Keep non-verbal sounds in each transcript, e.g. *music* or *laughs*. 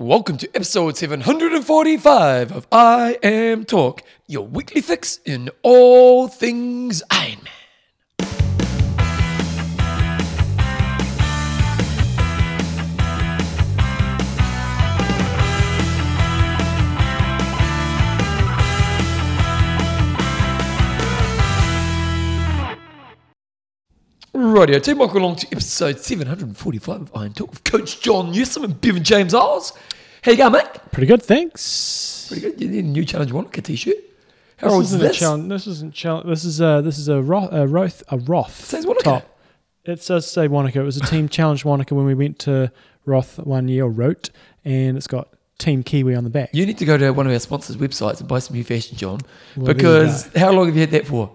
Welcome to episode 745 of I Am Talk, your weekly fix in all things Ironman. Rightio, team, welcome along to episode 745 of Iron Talk with Coach John Newsom and Bevan James Eyles. How you going, mate? Pretty good, thanks. Pretty good. You need a new Challenge Wanaka t-shirt. How This old is isn't this? a challenge. This isn't challenge. This is a this is a Roth a Roth a Roth Says Wanaka. top. It does say Wanaka. It was a team *laughs* challenge Wanaka when we went to Roth one year or Rote, and it's got Team Kiwi on the back. You need to go to one of our sponsors' websites and buy some new fashion, John. Well, there you because how long have you had that for?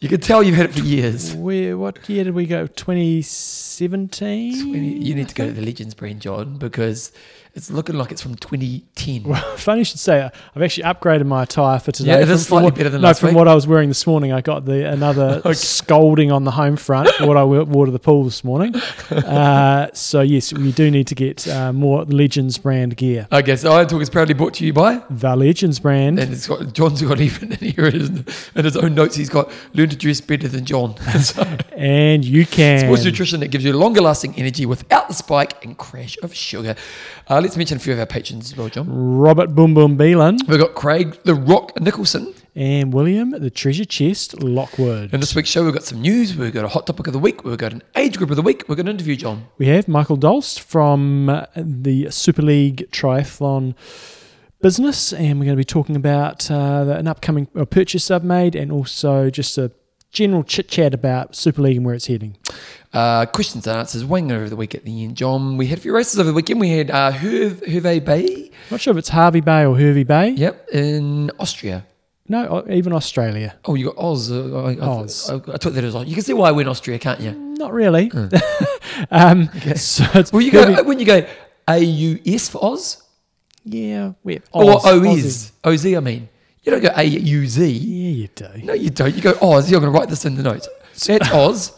You could tell you've had it for years. Where what year did we go? Twenty seventeen. 20, you need to go to the Legends brand, John, because it's looking like it's from 2010. Well, *laughs* funny you should say. uh, I've actually upgraded my attire for today. Yeah, it is slightly what- better than no, last from week. what I was wearing this morning. I got the another *laughs* Okay. scolding on the home front for what I wore to the pool this morning. *laughs* Uh, so yes, we do need to get uh, more Legends brand gear. Okay, so Iron Talk is proudly brought to you by, The Legends brand. and it's got John's got even in here is, in his own notes. He's got learn to dress better than John. so, and you can. sports nutrition that gives you longer lasting energy without the spike and crash of sugar. Uh, let's mention a few of our patrons as well, John. Robert Boom Boom Beelan We've got Craig the Rock Nicholson. and William, the Treasure Chest Lockwood. In this week's show, we've got some news, we've got a hot topic of the week, we've got an age group of the week, we've got an interview, John. We have Michael D'hulst from the Super League Triathlon business, and we're going to be talking about uh, an upcoming uh, purchase I've made and also just a general chit chat about Super League and where it's heading. Uh, questions and answers, wing over the week at the end, John. We had a few races over the weekend. We had uh, Herve, Herve Bay, Not sure if it's Harvey Bay or Hervey Bay. yep, in Austria. No, even Australia. Oh, you got Oz. Uh, I, Oz. I, I took that as Oz. You can see why I went Austria, can't you? Not really. *laughs* um, *laughs* *laughs* So it's Well, you Hervey- go when you go AUS for Oz yeah, or Oz, OZ. OZ, I mean. You don't go AUZ. Yeah, you do. No, you don't. You go Oz. You're going to write this in the notes. That's *laughs* Oz.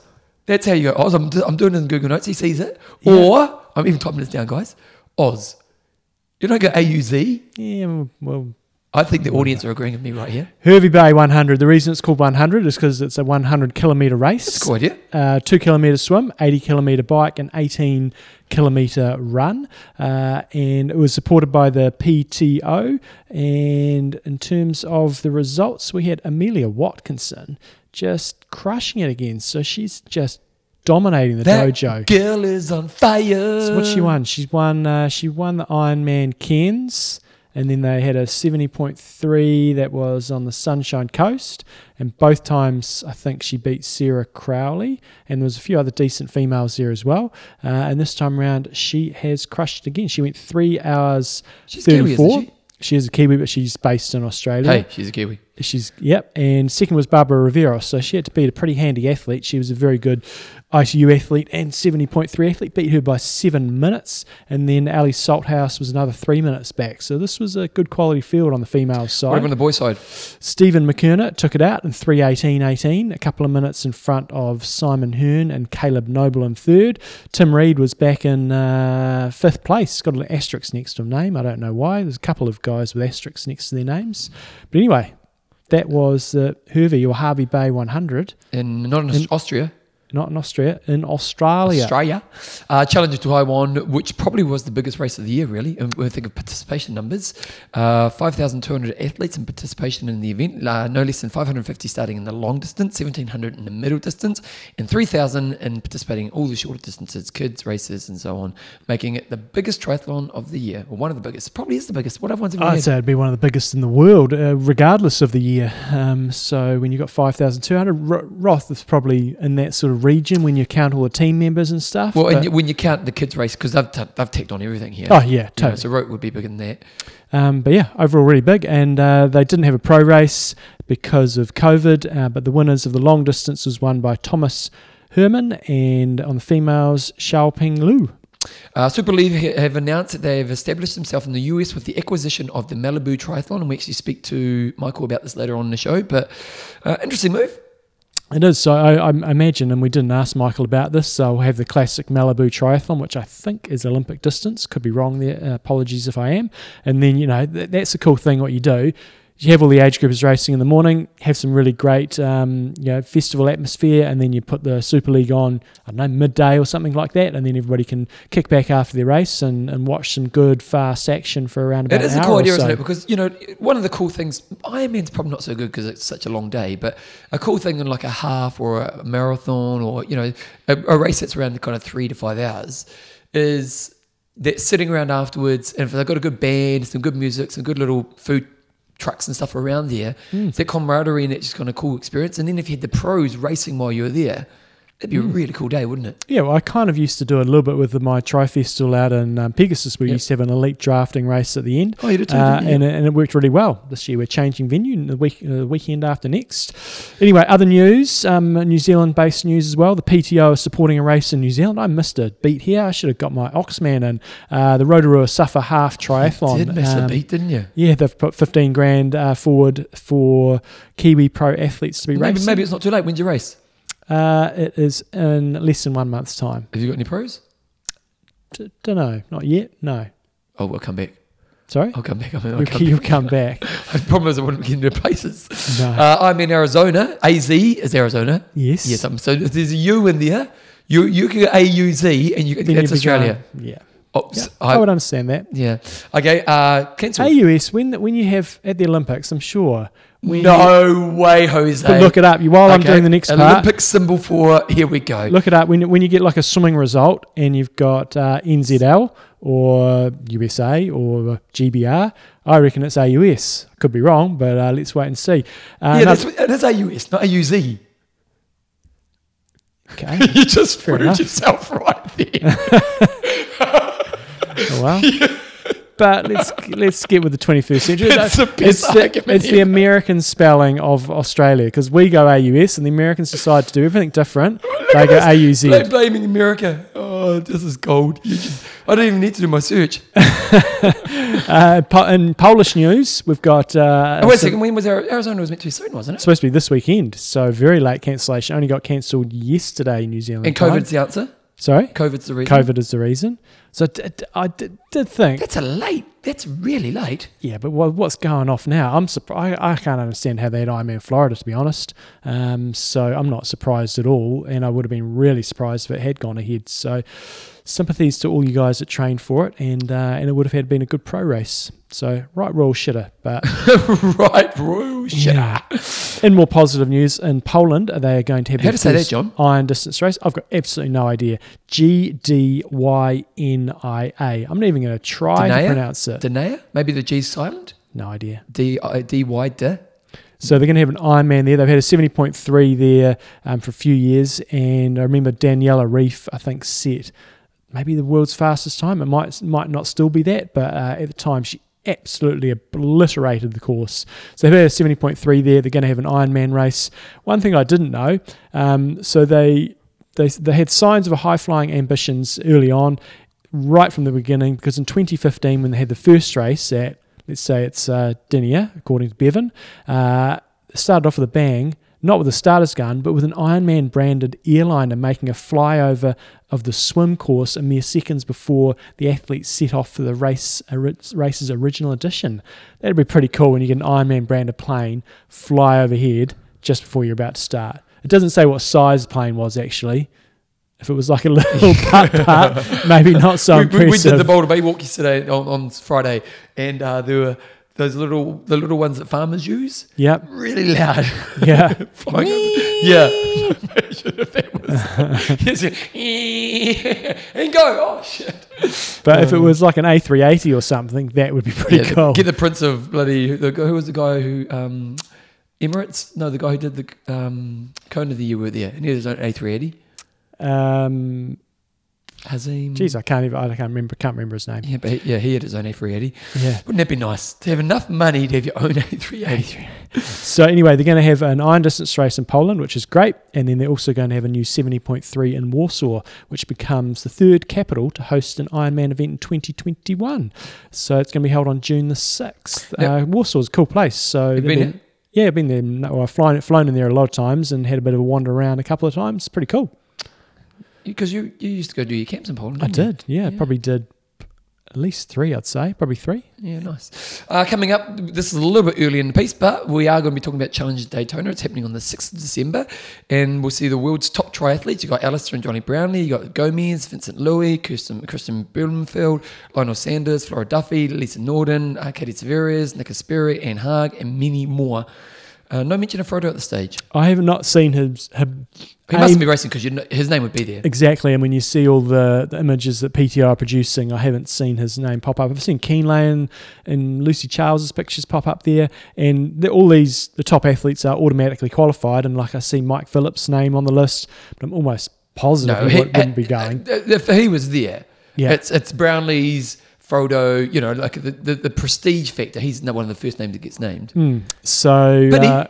That's how you go Oz. I'm, do- I'm doing it in Google Notes. He sees it. Or I'm even typing this down, guys. Oz. You don't go AUZ. Yeah, well, I think the audience are agreeing with me right here. Hervey Bay 100. The reason it's called 100 is because it's a 100 kilometre race. That's cool idea. Uh, two kilometre swim, 80 kilometre bike, and 18 kilometre run. Uh, and it was supported by the PTO. And in terms of the results, we had Amelia Watkinson just crushing it again. So she's just dominating the That dojo. girl is on fire. So what she won? She's won. Uh, she won the Ironman Cairns, and then they had a seventy point three that was on the Sunshine Coast, and both times I think she beat Sarah Crowley, and there was a few other decent females there as well. Uh, and this time around, she has crushed again. She went three hours She's Kiwi, thirty isn't four. she? She is a Kiwi, but she's based in Australia. Hey, she's a Kiwi. She's yep, and second was Barbara Riveros. So she had to beat a pretty handy athlete. She was a very good ITU athlete and seventy point three athlete. Beat her by seven minutes, and then Ellie Salthouse was another three minutes back. So this was a good quality field on the female side. What about on the boy side? Stephen McKenna took it out in 3.18.18, a couple of minutes in front of Simon Hearn and Caleb Noble in third. Tim Reed was back in uh, fifth place. Got an asterisk next to his name. I don't know why. There's a couple of guys with asterisks next to their names. But anyway, that was the Hervey or Harvey Bay 100, In not in, In- Austria, not in Australia, in Australia. Australia. Uh, Challenger to Taiwan, which probably was the biggest race of the year, really. And when we think of participation numbers, uh, 5,200 athletes in participation in the event, uh, no less than 550 starting in the long distance, 1,700 in the middle distance, and 3,000 in participating in all the shorter distances, kids, races, and so on, making it the biggest triathlon of the year, or one of the biggest. Probably is the biggest. What everyone's ever I'd had. say it'd be one of the biggest in the world, uh, regardless of the year. Um, so when you've got 5,200, Ro- Roth is probably in that sort of region when you count all the team members and stuff. Well, and when you count the kids' race, because they've, t- they've tacked on everything here. oh, yeah, You know, totally. so Rote would be bigger than that. Um, but yeah, overall really big. And uh, they didn't have a pro race because of COVID. Uh, but the winners of the long distance was won by Thomas Herman and on the females, Xiaoping Lu. Uh, Super League have announced that they have established themselves in the US with the acquisition of the Malibu Triathlon, and we actually speak to Michael about this later on in the show. But uh, interesting move. It is. So I, I imagine, and we didn't ask Michael about this, so we'll have the classic Malibu Triathlon, which I think is Olympic distance. Could be wrong there. Uh, apologies if I am. And then, you know, th- that's the cool thing what you do. You have all the age groupers racing in the morning, have some really great, um, you know, festival atmosphere, and then you put the Super League on, I don't know, midday or something like that, and then everybody can kick back after their race and, and watch some good, fast action for around about It is an a cool idea, so. isn't it? Because you know, one of the cool things Ironman's probably not so good because it's such a long day. But a cool thing in like a half or a marathon or you know a, a race that's around kind of three to five hours is that sitting around afterwards, and if they've got a good band, some good music, some good little food trucks and stuff around there, Hmm. it's that camaraderie and it's just kind of cool experience. And then if you had the pros racing while you were there, it'd be a Hmm. really cool day, wouldn't it? Yeah, well, I kind of used to do it a little bit with my Tri-Festival out in um, Pegasus. We Yep. used to have an elite drafting race at the end. Oh, you did too, Uh, didn't you? and, it- and it worked really well. This year we're changing venue the week uh, weekend after next. Anyway, other news, um, New Zealand-based news as well. The PTO is supporting a race in New Zealand. I missed a beat here. I should have got my Oxman in. Uh, the Rotorua Suffer Half Triathlon. You did miss a Um, beat, didn't you? Yeah, they've put 15 grand uh, forward for Kiwi pro athletes to be Maybe, racing. maybe it's not too late. When's your race? Uh, it is in less than one month's time. Have you got any pros? D- don't know. Not yet. No. Oh, we'll come back. Sorry? I'll come back. I'll You'll, come you'll back. come back. *laughs* The problem is I wouldn't get into places. No. Uh, I'm in Arizona. AZ is Arizona. yes. Yes, I'm, so there's a U in there. You you can get AUZ and you can, that's Australia. going- yeah. Oops. yeah. I, I would understand that. yeah. Okay. Uh, cancel. AUS, when when you have at the Olympics, I'm sure. When no way, Jose. You, look it up. You while I'm doing the next one. Olympic symbol for here we go. Look it up when when you get like a swimming result and you've got uh, NZL or USA or GBR. I reckon it's AUS. Could be wrong, but uh, let's wait and see. Uh, yeah, that's, it is AUS, not AUZ. okay. *laughs* you just Fair proved enough. yourself right there. *laughs* Oh, well. *laughs* But let's *laughs* let's get with the 21st century. It's it's the, it's the. American spelling of Australia because we go AUS and the Americans decide to do everything different. They go *laughs* AUZ. blaming America. Oh, this is gold. Just, I don't even need to do my search. *laughs* Uh, po- in Polish news, we've got. Uh, Oh, wait a second. When was Ari- Arizona was meant to be soon, wasn't It's it? supposed to be this weekend, so very late cancellation. Only got cancelled yesterday in New Zealand. And time. COVID's the answer. Sorry, COVID's the reason. COVID is the reason. So d- d- I did, did think, That's a late. That's really late. yeah, but what, what's going off now? I'm surprised. I, I can't understand how they had Ironman Florida, to be honest. Um, so I'm not surprised at all, and I would have been really surprised if it had gone ahead. So sympathies to all you guys that trained for it, and uh, and it would have had been a good pro race. So right royal shitter, but *laughs* right, royal Shut Yeah. In more positive news, in Poland, they are going to have How to say that, John? iron distance race. I've got absolutely no idea. G D Y N I A. I'm not even going to try to pronounce it. Denia? Maybe the G's silent? No idea. D I D Y D. So they're going to have an Ironman there. They've had a 70.3 there um, for a few years, and I remember Daniela Ryf, I think, set maybe the world's fastest time. It might might not still be that, but uh, at the time she absolutely obliterated the course. So they've had a 70.3 there. They're going to have an Ironman race. One thing I didn't know, um, so they they they had signs of a high flying ambitions early on, right from the beginning. Because in 2015, when they had the first race at let's say it's uh, Dinia, according to Bevan, uh, started off with a bang. Not with a starter's gun, but with an Ironman branded airliner making a flyover of the swim course a mere seconds before the athletes set off for the race race's original edition. That'd be pretty cool when you get an Ironman branded plane fly overhead just before you're about to start. It doesn't say what size the plane was actually. If it was like a *laughs* little putt putt, maybe not so we, we- we did the Boulder Bay walk yesterday on, on Friday, and uh, there were those little the little ones that farmers use. Yep. Really loud. *laughs* Yeah. *laughs* Flying yeah. Imagine if that was. yes, *laughs* and go. Oh shit. But if it was like an A380 or something, that would be pretty Yeah, cool. Get the Prince of bloody. The, who was the guy who um, Emirates? No, the guy who did the um, Cone of the Year were there, and he had his own A380. Um, Hazim. geez, I can't even. I can't remember. Can't remember his name. Yeah, but he, yeah, he had his own A380. Yeah. Wouldn't that be nice to have enough money to have your own *laughs* A380? So anyway, they're going to have an iron distance race in Poland, which is great, and then they're also going to have a new 70.3 in Warsaw, which becomes the third capital to host an Ironman event in 2021. So it's going to be held on June the 6th. Yep. Uh, Warsaw's a cool place. So Have you they've been been- Yeah, I've been there. Well, I've flown, flown in there a lot of times and had a bit of a wander around a couple of times. Pretty cool. Because you, you used to go do your camps in Poland. I you? did. Yeah, Yeah. probably did at least three, I'd say. Probably three. Yeah, nice. Uh, coming up, this is a little bit early in the piece, but we are going to be talking about Challenge Daytona. It's happening on the 6th of December, and we'll see the world's top triathletes. You've got Alistair and Johnny Brownlee, you've got Gomez, Vincent Luis, Kirsten, Kristian Blummenfelt, Lionel Sanders, Flora Duffy, Lisa Norden, uh, Katie Zaferes, Nick Asperi, Anne Haag, and many more. Uh, no mention of Frodo at the stage. I have not seen his. him He mustn't be racing because know, his name would be there. Exactly, and when you see all the, the images that PTR are producing, I haven't seen his name pop up. I've seen Kienle and, Lucy Charles's pictures pop up there, and all these the top athletes are automatically qualified. And like I see Mike Phillips' name on the list, but I'm almost positive No, he, he- would, wouldn't be going. Uh, If he was there, Yeah. it's it's Brownlee's, Frodo. You know, like the, the, the prestige factor. He's no one of the first names that gets named. Hmm. So, Pity. uh,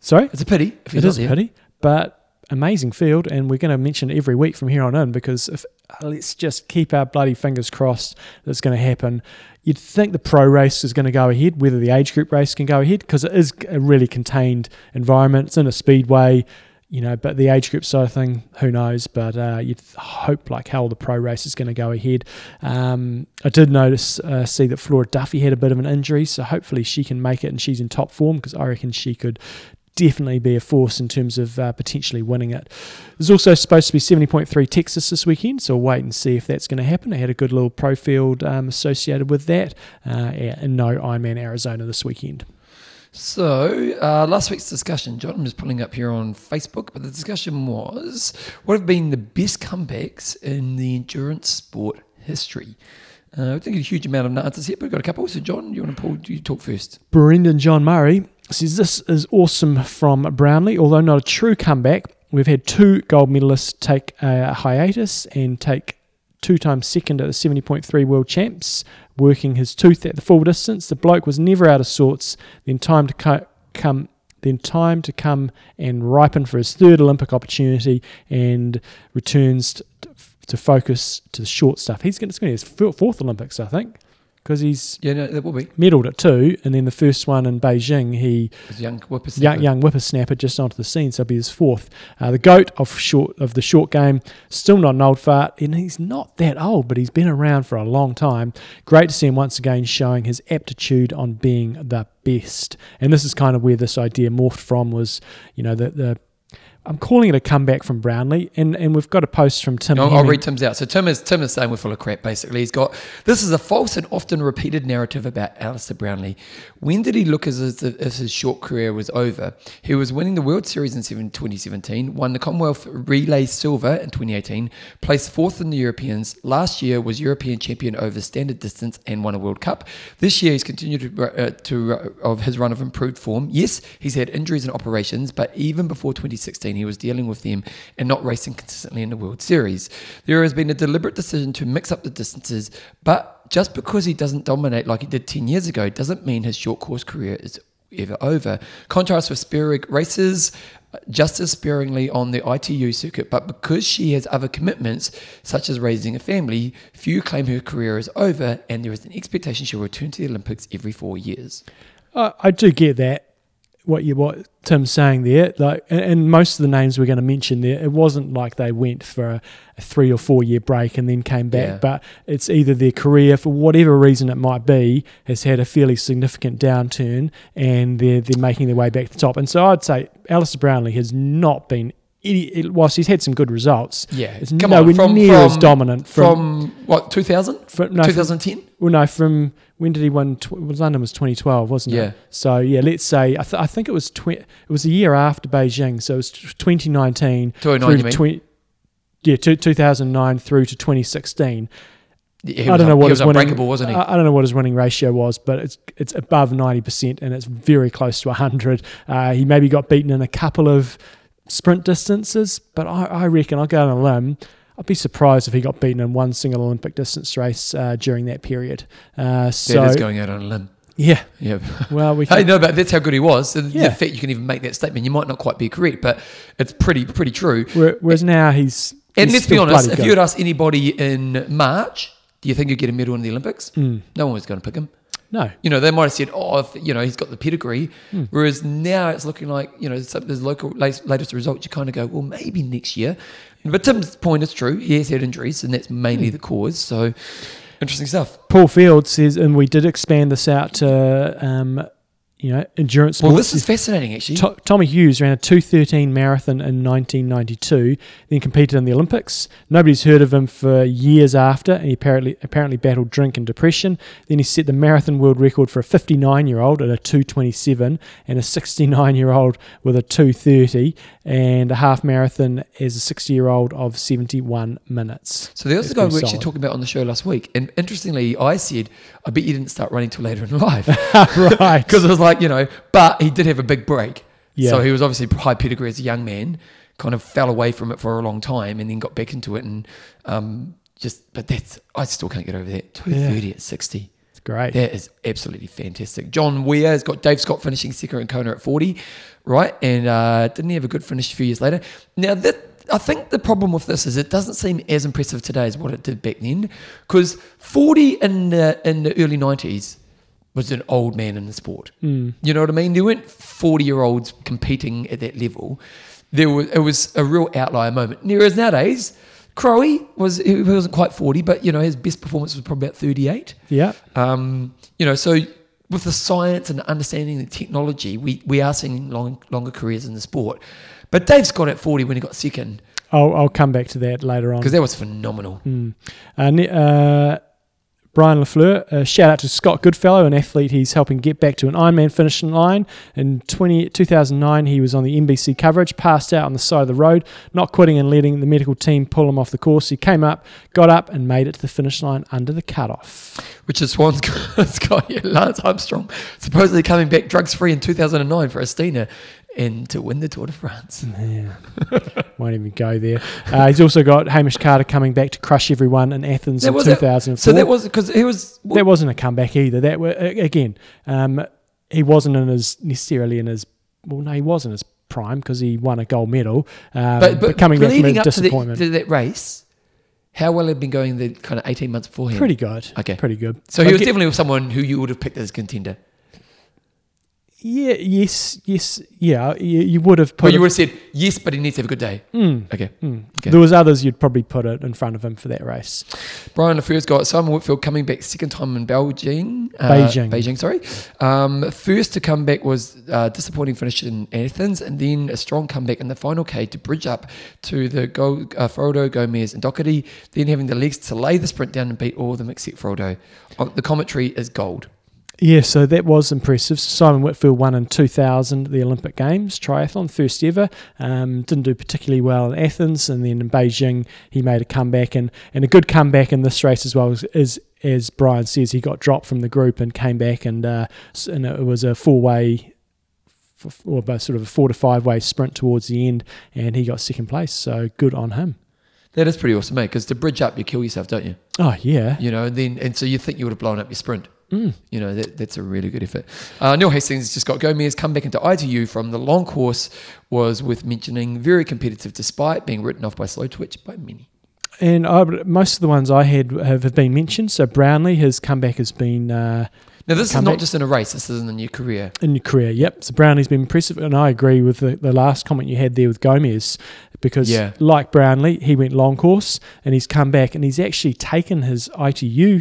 sorry, It's a pity if it not a pity, but amazing field, and we're going to mention every week from here on in because if uh, let's just keep our bloody fingers crossed that's going to happen. You'd think the pro race is going to go ahead, whether the age group race can go ahead because it is a really contained environment. It's in a speedway, you know, but the age group side of thing, who knows? But uh, you'd hope like hell the pro race is going to go ahead. Um, I did notice, uh, see that Flora Duffy had a bit of an injury, so hopefully she can make it and she's in top form because I reckon she could definitely be a force in terms of uh, potentially winning it. There's also supposed to be 70.3 Texas this weekend, so we'll wait and see if that's going to happen. I had a good little pro field um, associated with that, uh, and no Ironman Arizona this weekend. So uh, last week's discussion, John, I'm just pulling up here on Facebook, but the discussion was what have been the best comebacks in the endurance sport history. Uh, I think a huge amount of answers here, but we've got a couple. So, John, you want to pull? You talk first. Brendan John Murray says this is awesome from Brownlee, although not a true comeback. We've had two gold medalists take a hiatus and take two times second at the 70.3 world champs, working his tooth at the full distance. The bloke was never out of sorts. Then time to co- come. Then time to come and ripen for his third Olympic opportunity, and returns to, to focus to the short stuff. He's going to be his fourth Olympics, I think, because he's Yeah, no, that will be. medalled at two, and then the first one in Beijing, he young whippersnapper. young, young whippersnapper just onto the scene, so he'll be his fourth. Uh, the goat of short of the short game, still not an old fart, and he's not that old, but he's been around for a long time. Great to see him once again showing his aptitude on being the best, and this is kind of where this idea morphed from. Was you know the the I'm calling it a comeback from Brownlee, and, and we've got a post from Tim. I'll, I'll read Tim's out. So Tim is Tim is saying we're full of crap. Basically, he's got this is a false and often repeated narrative about Alistair Brownlee. When did he look as if as his short career was over? He was winning the World Series in 2017, won the Commonwealth Relay Silver in 2018, placed fourth in the Europeans. Last year was European champion over standard distance and won a World Cup. This year he's continued to, uh, to uh, of his run of improved form. Yes, he's had injuries and operations, but even before 2016 he was dealing with them and not racing consistently in the World Series. There has been a deliberate decision to mix up the distances, but just because he doesn't dominate like he did 10 years ago doesn't mean his short course career is ever over. Contrast with Spirig races just as sparingly on the ITU circuit, but because she has other commitments, such as raising a family, few claim her career is over, and there is an expectation she'll return to the Olympics every four years. I do get that. What you what Tim's saying there, like, and, and most of the names we're going to mention there, it wasn't like they went for a, a three or four year break and then came back. Yeah. But it's either their career, for whatever reason it might be, has had a fairly significant downturn, and they're they're making their way back to the top. And so I'd say Alistair Brownlee has not been. Any, whilst he's had some good results, Yeah, it's come nowhere on, from, near from, as dominant from, what 2000, from, no, 2010. well, no, from when did he win? Tw- London was 2012, wasn't Yeah. it? So yeah, let's say I, th- I think it was tw- it was a year after Beijing, so it was t- 2019 2009, through to mean? 20, yeah, to 2009 through to 2016. Yeah, I don't know what his was winning. wasn't he? I, I don't know what his winning ratio was, but it's it's above 90 percent, and it's very close to 100. Uh, he maybe got beaten in a couple of sprint distances, but I, I reckon I'll go on a limb. I'd be surprised if he got beaten in one single Olympic distance race uh, during that period. Uh, so that is going out on a limb. yeah, Yeah. well, we *laughs* can, no, but that's how good he was. And Yeah. The fact you can even make that statement, you might not quite be correct, but it's pretty pretty true. where- whereas now he's And he's let's be honest, if good. you had asked anybody in March, do you think you'd get a medal in the Olympics? Mm. No one was going to pick him. No. You know, they might have said, oh, if, you know, he's got the pedigree. Hmm. Whereas now it's looking like, you know, some, there's local latest, latest results. You kind of go, well, maybe next year. But Tim's point is true. He has had injuries, and that's mainly the cause. So interesting stuff. Paul Field says, and we did expand this out to, um, you know, endurance Well, sports. this is fascinating, actually. To- Tommy Hughes ran a 213 marathon in 1992, then competed in the Olympics. Nobody's heard of him for years after, and he apparently apparently battled drink and depression. Then he set the marathon world record for a 59 year old at a 227, and a 69 year old with a 230, and a half marathon as a 60 year old of 71 minutes. So there was the guy we were actually talking about on the show last week. And interestingly, I said, I bet you didn't start running till later in life. *laughs* right. *laughs* Because it was like, you know, but he did have a big break. Yeah. So he was obviously high pedigree as a young man, kind of fell away from it for a long time and then got back into it. And um, just, but that's, I still can't get over that. 230 at 60. It's great. That is absolutely fantastic. John Weir has got Dave Scott finishing second in Kona at 40, right? And uh, didn't he have a good finish a few years later? Now, that I think the problem with this is it doesn't seem as impressive today as what it did back then. Because 40 in the, in the early 90s was an old man in the sport. Mm. You know what I mean? There weren't 40 year olds competing at that level. There was, it was a real outlier moment. Whereas nowadays, Crowe was, he wasn't quite 40, but, you know, his best performance was probably about 38. Yeah. Um, you know, so with the science and understanding the technology, we, we are seeing long, longer careers in the sport. But Dave Scott at 40 when he got second, I'll, I'll come back to that later on. because that was phenomenal. Mm. Uh, uh, Brian Lafleur, uh, shout out to Scott Goodfellow, an athlete he's helping get back to an Ironman finishing line. In 20, 2009, he was on the NBC coverage, passed out on the side of the road, not quitting and letting the medical team pull him off the course. He came up, got up, and made it to the finish line under the cutoff. Swan's got, got yeah, Lance Armstrong supposedly coming back drugs free in 2009 for Astana and to win the Tour de France. *laughs* Yeah, won't even go there. Uh, he's also got Hamish Carter coming back to crush everyone in Athens That in was it. 2004. So that was because he was. that wasn't a comeback either. That were again, um, he wasn't in his necessarily in his well, no, he was in his prime because he won a gold medal. Um, but, but, coming back from a up to, the, to that race, how well had been going the kind of 18 months beforehand? pretty good. Okay. pretty good. So he was definitely someone who you would have picked as a contender. Yeah, yes, yes, yeah. You, you would have put. But you would have said, yes, but he needs to have a good day. Mm, Okay. mm. Okay. There was others you'd probably put it in front of him for that race. Brian Lafleur's got Simon Whitfield coming back second time in Beijing. Uh, Beijing. Beijing, sorry. Um, first to come back was uh, disappointing finish in Athens, and then a strong comeback in the final K to bridge up to the Go, uh, Frodo, Gomez, and Docherty, then having the legs to lay the sprint down and beat all of them except Frodo. Uh, the commentary is gold. Yeah, so that was impressive. Simon Whitfield won in 2000 the Olympic Games triathlon, first ever. Um, didn't do particularly well in Athens, and then in Beijing he made a comeback and, and a good comeback in this race as well. Is, is as Brian says, he got dropped from the group and came back, and uh, and it was a four way. Or sort of a four to five way sprint towards the end, and he got second place. So good on him. That is pretty awesome, mate, because to bridge up, you kill yourself, don't you? Oh yeah, You know, and then and so you think you would have blown up your sprint. Mm. You know, that, that's a really good effort. Uh, Neil Hastings just got Gomez come back into ITU from the long course was worth mentioning. Very competitive despite being written off by Slowtwitch by many. And I, most of the ones I had have, have been mentioned. So Brownlee, his comeback has been uh, Now, this is not just in a race, this is in a new career. in your career. Yep. So Brownlee's been impressive, and I agree with the, the last comment you had there with Gomez, because Yeah. like Brownlee, he went long course and he's come back and he's actually taken his ITU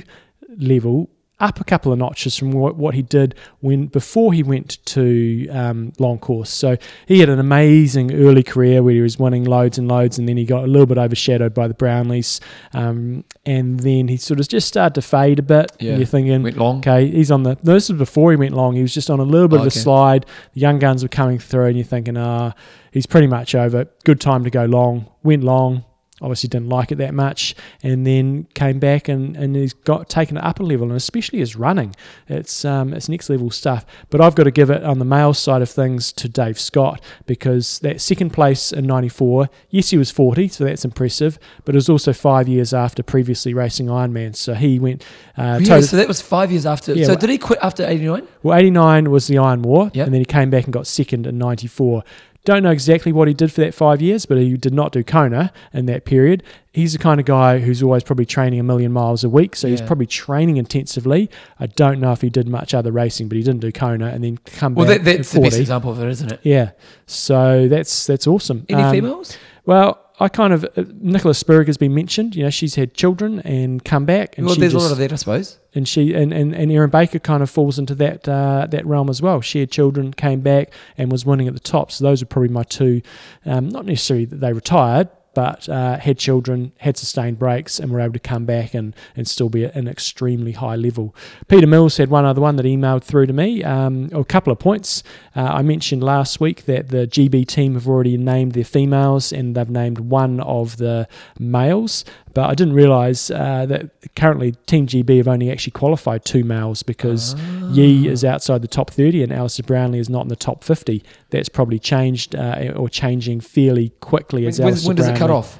level up a couple of notches from what, what he did when before he went to um, long course. So he had an amazing early career where he was winning loads and loads, and then he got a little bit overshadowed by the Brownlees, um, and then he sort of just started to fade a bit. Yeah. And you're thinking, Went long. Okay, he's on the. No, this was before he went long. He was just on a little bit Oh, of a okay. slide. The young guns were coming through, and you're thinking, ah, he's pretty much over. Good time to go long. Went long. Obviously, didn't like it that much, and then came back and, and he's got taken it up a level, and especially his running, it's um, it's next level stuff. But I've got to give it on the male side of things to Dave Scott because that second place in '94, yes, he was 40, so that's impressive, but it was also five years after previously racing Ironman, so he went. Uh, yeah, so that was five years after. Yeah, so well- did he quit after 89? well, 89 was the Iron War, Yep. and then he came back and got second in 94. Don't know exactly what he did for that five years, but he did not do Kona in that period. He's the kind of guy who's always probably training a million miles a week, so he's probably training intensively. I don't know if he did much other racing, but he didn't do Kona and then come Well, back that, at that's the best example of it, isn't it? Yeah, so that's that's awesome. Any Um, females? Well, I kind of uh, Nicola Spirig has been mentioned. You know, she's had children and come back, and Well, there's just, a lot of that, I suppose. and she and, and, and Erin Baker kind of falls into that uh, that realm as well. She had children, came back, and was winning at the top. So those are probably my two. Um, not necessarily that they retired, but uh, had children, had sustained breaks, and were able to come back and, and still be at an extremely high level. Peter Mills had one other one that emailed through to me, um, a couple of points. Uh, I mentioned last week that the GB team have already named their females and they've named one of the males. But I didn't realise uh, that currently Team GB have only actually qualified two males because Ah. Yee is outside the top 30 and Alistair Brownlee is not in the top 50. That's probably changed uh, or changing fairly quickly When, as when- Alistair when does it cut off?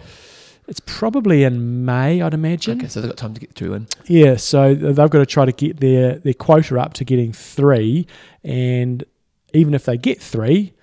It's probably in May, I'd imagine. Okay, so they've got time to get two in. Yeah, so they've got to try to get their, their quota up to getting three. And even if they get three,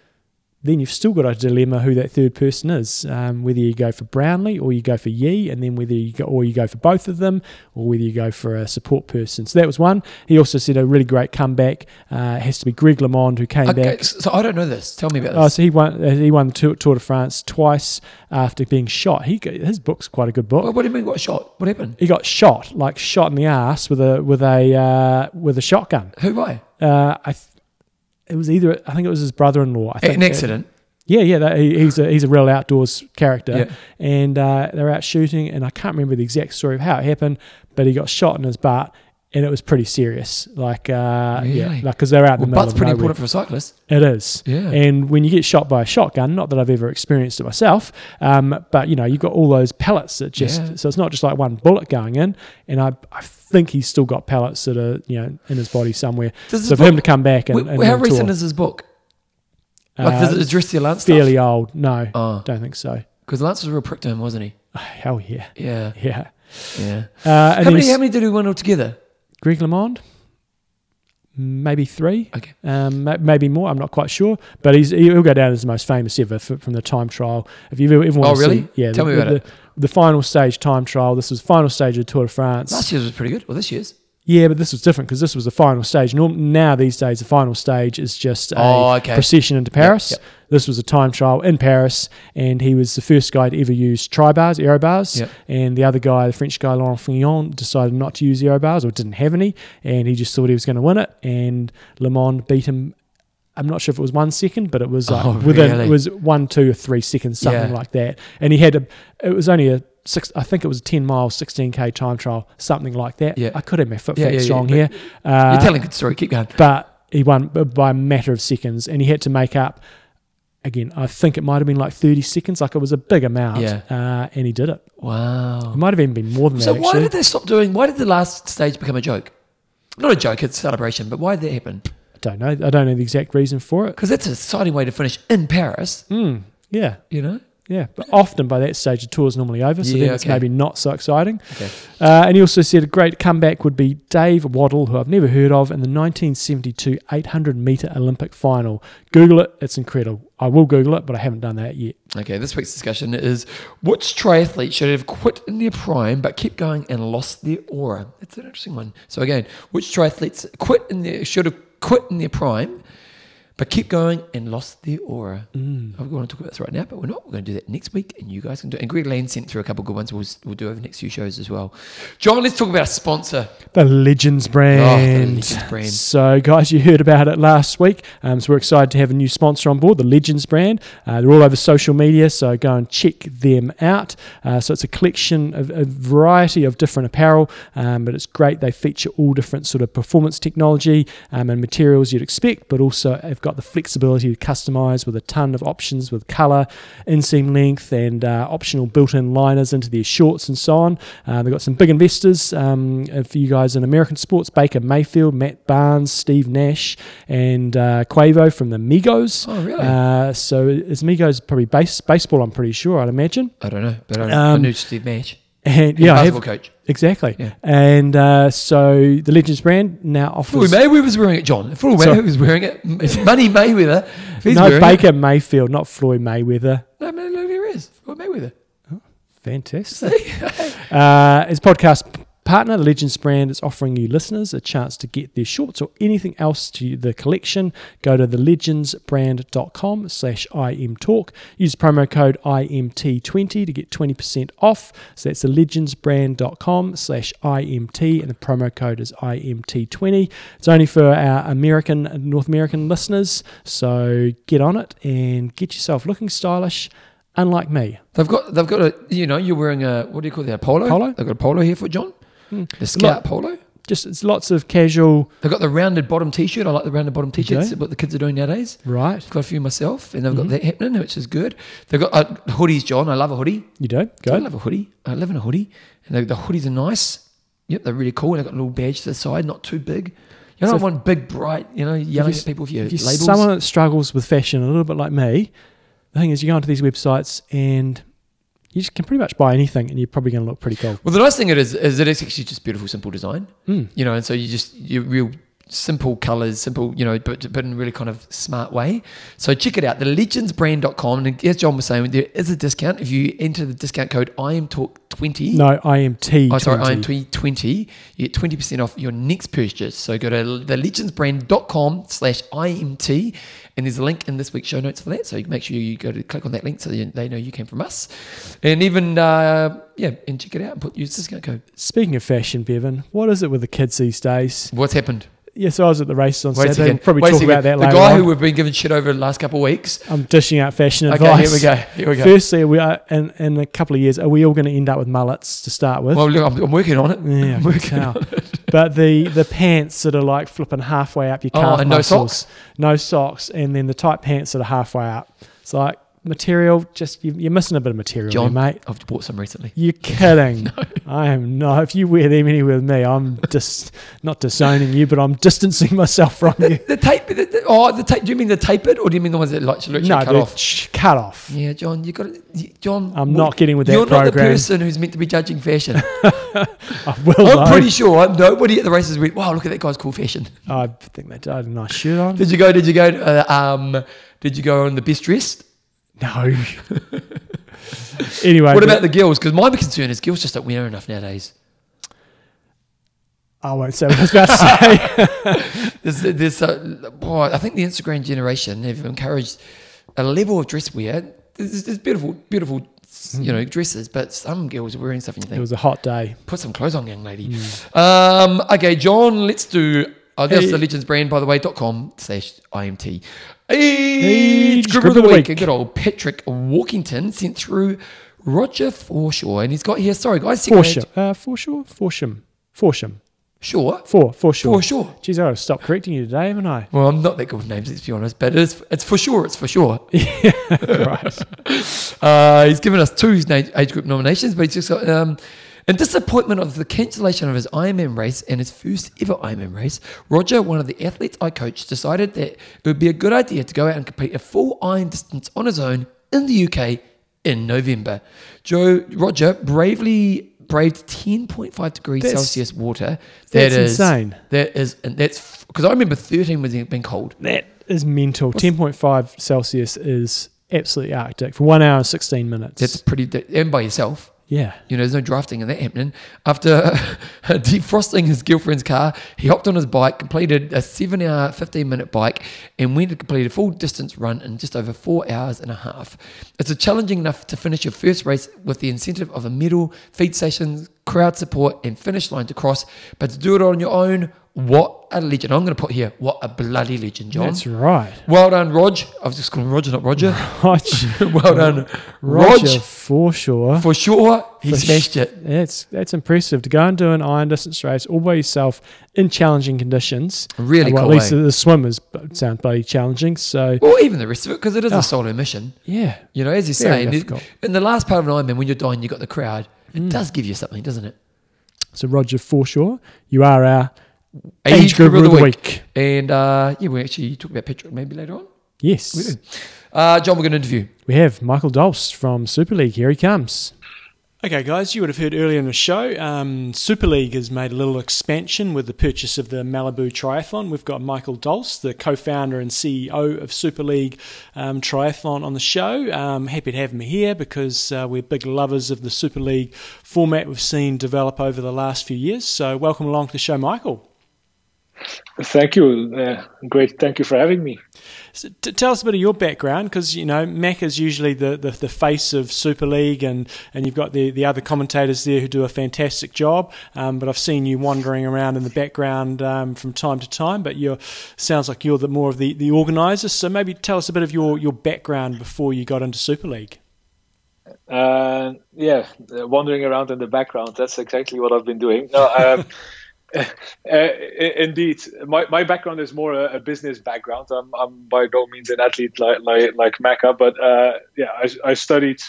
then you've still got a dilemma who that third person is. Um, whether you go for Brownlee or you go for Yee, and then whether you go or you go for both of them, or whether you go for a support person. So that was one. He also said a really great comeback. Uh, has to be Greg LeMond who came Okay, back. so I don't know this. Tell me about this. Oh, so he won. uh, He won Tour, Tour de France twice after being shot. He his book's quite a good book What, what do you mean? What shot? What happened? he got shot, like shot in the ass with a with a uh, with a shotgun. Who? Why? Uh, I, th- it was either I think it was his brother-in-law. I think An accident. Yeah, yeah, he's a he's a real outdoors character, Yeah. and uh, they're out shooting, and I can't remember the exact story of how it happened, but he got shot in his butt, and it was pretty serious. Like, uh, yeah, like because they're out in Well, the middle butt's pretty nowhere. important for a cyclist. It is. Yeah. And when you get shot by a shotgun, not that I've ever experienced it myself, um, but you know, you've got all those pellets that just, Yeah. so it's not just like one bullet going in. And I, I think he's still got pellets that are, you know, in his body somewhere. Does So for him to come back and, Wh- and how recent is his book? Like, uh, does it address the Lance fairly stuff? old. No, Oh, don't think so. because Lance was a real prick to him, wasn't he? Oh, *sighs* hell yeah. Yeah, Yeah. yeah. Uh, How many? How many did we win altogether? Greg LeMond, maybe three. Okay. Um, maybe more. I'm not quite sure, but he's he'll go down as the most famous ever f from the time trial. If you've ever, ever Oh, really? see, yeah. Tell the, me about the, it. The, final stage time trial. This was final stage of Tour de France. Last year's was pretty good. Well, this year's. Yeah, but this was different because this was the final stage. Now these days, the final stage is just a Oh, okay. procession into Paris. yep. This was a time trial in Paris, and he was the first guy to ever use tri bars, aero bars. Yep. And the other guy, the French guy Laurent Fignon, decided not to use aero bars or didn't have any, and he just thought he was going to win it. And LeMond beat him. I'm not sure if it was one second, but it was like Oh, within really? it was one, two, or three seconds, something Yeah. like that. And he had a. It was only a six. I think it was a 10 mile, 16k time trial, something like that. Yeah. I could have my foot Yeah, yeah, yeah, wrong but here. Uh, You're telling a good story. Keep going. but he won by a matter of seconds, and he had to make up. Again, I think it might have been like 30 seconds, like it was a big amount, Yeah. uh, and he did it. Wow. It might have even been more than So that. So why actually. did they stop doing? Why did the last stage become a joke? Not a joke. It's a celebration. But why did that happen? I don't know. I don't know the exact reason for it. Because that's an exciting way to finish in Paris. Mm, yeah, You know. Yeah. But often by that stage, the tour's normally over, so Yeah, then it's okay. maybe not so exciting. Okay. Uh, and he also said a great comeback would be Dave Wottle, who I've never heard of, in the 1972 800 meter Olympic final. Google it; it's incredible. I will Google it, but I haven't done that yet. Okay. This week's discussion is which triathlete should have quit in their prime but kept going and lost their aura. It's an interesting one. So again, which triathletes quit in their should have quit in their prime but keep going and lost their aura. Mm. I want to talk about this right now, but we're not. We're going to do that next week, and you guys can do it. And Greg Lane sent through a couple good ones. We'll, we'll do over the next few shows as well. John, let's talk about a sponsor. The Legends brand. Oh, Legends brand. So, guys, you heard about it last week. Um, so, we're excited to have a new sponsor on board, the Legends brand. Uh, they're all over social media, so go and check them out. Uh, so, it's a collection of a variety of different apparel, um, but it's great. They feature all different sort of performance technology um, and materials you'd expect, but also they've got the flexibility to customize with a ton of options with color, inseam length, and uh, optional built in liners into their shorts and so on. Uh, they've got some big investors um, uh, for you guys in American sports Baker Mayfield, Matt Barnes, Steve Nash, and uh, Quavo from the Migos. Oh, really? Uh, so is Migos probably base, baseball, I'm pretty sure, I'd imagine. I don't know, but I, I Um, knew Steve Nash. And Yeah, I have- basketball coach. exactly. Yeah. And uh, so the Legends brand now Floyd offers Mayweather was wearing it, John. Floyd was wearing it. Money Mayweather. *laughs* no Baker Mayfield, not Floyd Mayweather. No, no, no, there is. Floyd Mayweather. Fantastic. *laughs* uh, as podcast partner, Legends brand is offering you listeners a chance to get their shorts or anything else to the collection. Go to thelegendsbrand.com slash imtalk. Use promo code IMT20 to get 20% off. So that's thelegendsbrand.com slash IMT and the promo code is IMT20. It's only for our American, and North American listeners. So get on it and get yourself looking stylish, unlike me. They've got, they've got a, you know, you're wearing a, what do you call that, a polo? Polo? They've got a polo here for John. Hmm. The Scout polo. Just it's lots of casual, They've got the rounded bottom t-shirt. I like the rounded bottom t-shirts, Okay. what the kids are doing nowadays. right? Got a few myself, and they've got Mhm. that happening, which is good. They've got uh, hoodies, John. I love a hoodie. You do? I Go. love a hoodie. I live in a hoodie, and the, the hoodies are nice. Yep, they're really cool. They've got a little badge to the side, not too big. You don't want big, bright, you know, yelling you- at people with your If you're labels. someone that struggles with fashion a little bit like me, the thing is, you go onto these websites and you just can pretty much buy anything, and you're probably going to look pretty cool. well, the nice thing it is is that it's actually just beautiful, simple design. Mm. You know, and so you just you real simple colors, simple, you know, but but in a really kind of smart way. So check it out, the legendsbrand.com. And as John was saying, there is a discount if you enter the discount code I am talk twenty. No, IMT. Oh, sorry, I am 2020. You get 20% off your next purchase. So go to the thelegendsbrand.com slash IMT and there's a link in this week's show notes for that. So you make sure you go to click on that link so they know you came from us. And even, uh, yeah, and check it out and put use discount code. Speaking of fashion, Bevan, what is it with the kids these days? What's happened? Yes, I was at the race on Wait Saturday. We'll probably Wait talk about that The later. The guy on. who we've been giving shit over the last couple of weeks. I'm dishing out fashion Okay, advice. here we go. Here we go. Firstly, we are, in, in a couple of years, are we all going to end up with mullets to start with? well, look, I'm, I'm working on it. yeah, *laughs* I'm working tell. on it. But the the pants that are like flipping halfway up your Oh, calf and no socks? no socks, and then the tight pants that are halfway up. It's like material. Just you, you're missing a bit of material, John, there, mate. I've bought some recently. You're *laughs* kidding. I am not. If you wear them anywhere with me, I'm just not disowning you, but I'm distancing myself from you. The tape, the, the, oh, the tape, do you mean the tapered or do you mean the ones that like literally no, cut off? sh- cut off. Yeah, John, you got to, John. I'm well, not getting with that You're not the person who's meant to be judging fashion. *laughs* *laughs* I will. I'm though. pretty sure nobody at the races went, "Wow, look at that guy's cool fashion." I think they had a nice shirt on. Did you go? Did you go? Uh, um, did you go on the best dressed? No. anyway, What about the girls? Because my concern is girls just don't wear enough nowadays. I won't say what I was about to say. *laughs* There's, there's, uh, boy, I think the Instagram generation have encouraged a level of dress wear. There's, there's beautiful, beautiful, you know, dresses, but some girls are wearing stuff and you it was a hot day. put some clothes on, young lady. Um, okay, John, let's do. Oh, that's Hey. the Legends brand, by the way, dot com slash IMT. Age Age group of the week. And good old Patrick Walkington sent through Roger Forshaw. And he's got here, sorry guys, Forsham. Uh, Forsham? Forsham. Forsham. Sure. For, for sure. For sure. Jeez, I gotta stop correcting you today, haven't I? Well, I'm not that good with names, let's be honest, but it's, it's for sure. It's for sure. *laughs* right. *laughs* Uh, he's given us two age group nominations, but he's just got, um, in disappointment of the cancellation of his Ironman race and his first ever Ironman race, Roger, one of the athletes I coached, decided that it would be a good idea to go out and complete a full iron distance on his own in the UK in November. Joe Roger bravely braved 10.5 degrees That's- Celsius water. that's That is insane. That is, and that's because I remember 13 was being cold. That is mental. 10.5 Celsius is absolutely arctic for one hour and 16 minutes. That's pretty, and by yourself. Yeah. You know, there's no drafting in that happening. After *laughs* defrosting his girlfriend's car, he hopped on his bike, completed a seven hour, 15 minute bike, and went to complete a full distance run in just over four hours and a half. It's a challenging enough to finish your first race with the incentive of a medal, feed stations, crowd support, and finish line to cross, but to do it on your own, what a legend. I'm going to put here, what a bloody legend, John. That's right. well done, Rog. I was just calling him Roger, not Roger. *laughs* Roger, *laughs* well done, Roger Rog. for sure. For sure, he For smashed it. That's that's impressive to go and do an iron distance race all by yourself in challenging conditions. Really Uh, well, cool. At least eh? the swimmers sound bloody challenging. So Or even the rest of it, because it is Oh. a solo mission. yeah, You know, as you're Very saying, difficult. in the last part of an Ironman, when you're dying, you've got the crowd. It Mm. does give you something, doesn't it? so Roger for sure, you are our age, group of the week. And uh, yeah, we actually talk about Patrick maybe later on. Yes, We do. Uh, John, we're going to interview. we have Michael D'hulst from Super League. Here he comes. Okay, guys, you would have heard earlier in the show, um, Super League has made a little expansion with the purchase of the Malibu Triathlon. We've got Michael D'hulst, the co founder and CEO of Super League um, Triathlon, on the show. Um, happy to have him here because uh, we're big lovers of the Super League format we've seen develop over the last few years. So, welcome along to the show, Michael. Thank you. Uh, great. Thank you for having me. So t- tell us a bit of your background, because you know Mac is usually the, the, the, face of Super League, and, and you've got the, the other commentators there who do a fantastic job. Um, but I've seen you wandering around in the background um, from time to time. But you sounds like you're the more of the, the organizer. So maybe tell us a bit of your, your background before you got into Super League. Uh, yeah, wandering around in the background. That's exactly what I've been doing. No, um, *laughs* *laughs* Uh, indeed, my, my background is more a, a, business background. I'm, I'm by no means an athlete like like, like Macca, but uh, yeah, I, I studied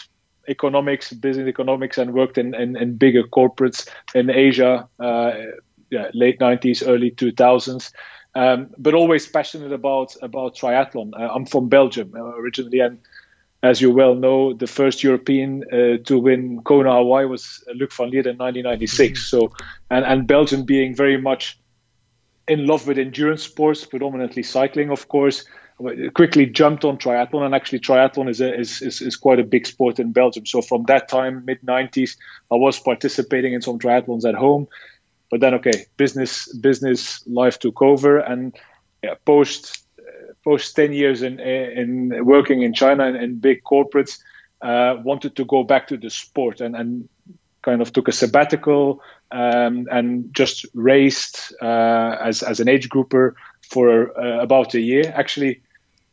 economics, business economics, and worked in, in, in bigger corporates in Asia, uh, yeah, late 90s, early 2000s. Um, but always passionate about about triathlon. Uh, I'm from Belgium uh, originally, and as you well know, the first European uh, to win Kona Hawaii was Luc van Lierde in 1996. Mm-hmm. So, and, and Belgium being very much in love with endurance sports, predominantly cycling, of course, quickly jumped on triathlon. And actually, triathlon is, a, is, is, is quite a big sport in Belgium. So, from that time, mid 90s, I was participating in some triathlons at home. But then, okay, business business life took over, and yeah, post post 10 years in, in working in China and in big corporates, uh, wanted to go back to the sport and, and kind of took a sabbatical um, and just raced uh, as, as an age grouper for uh, about a year. Actually,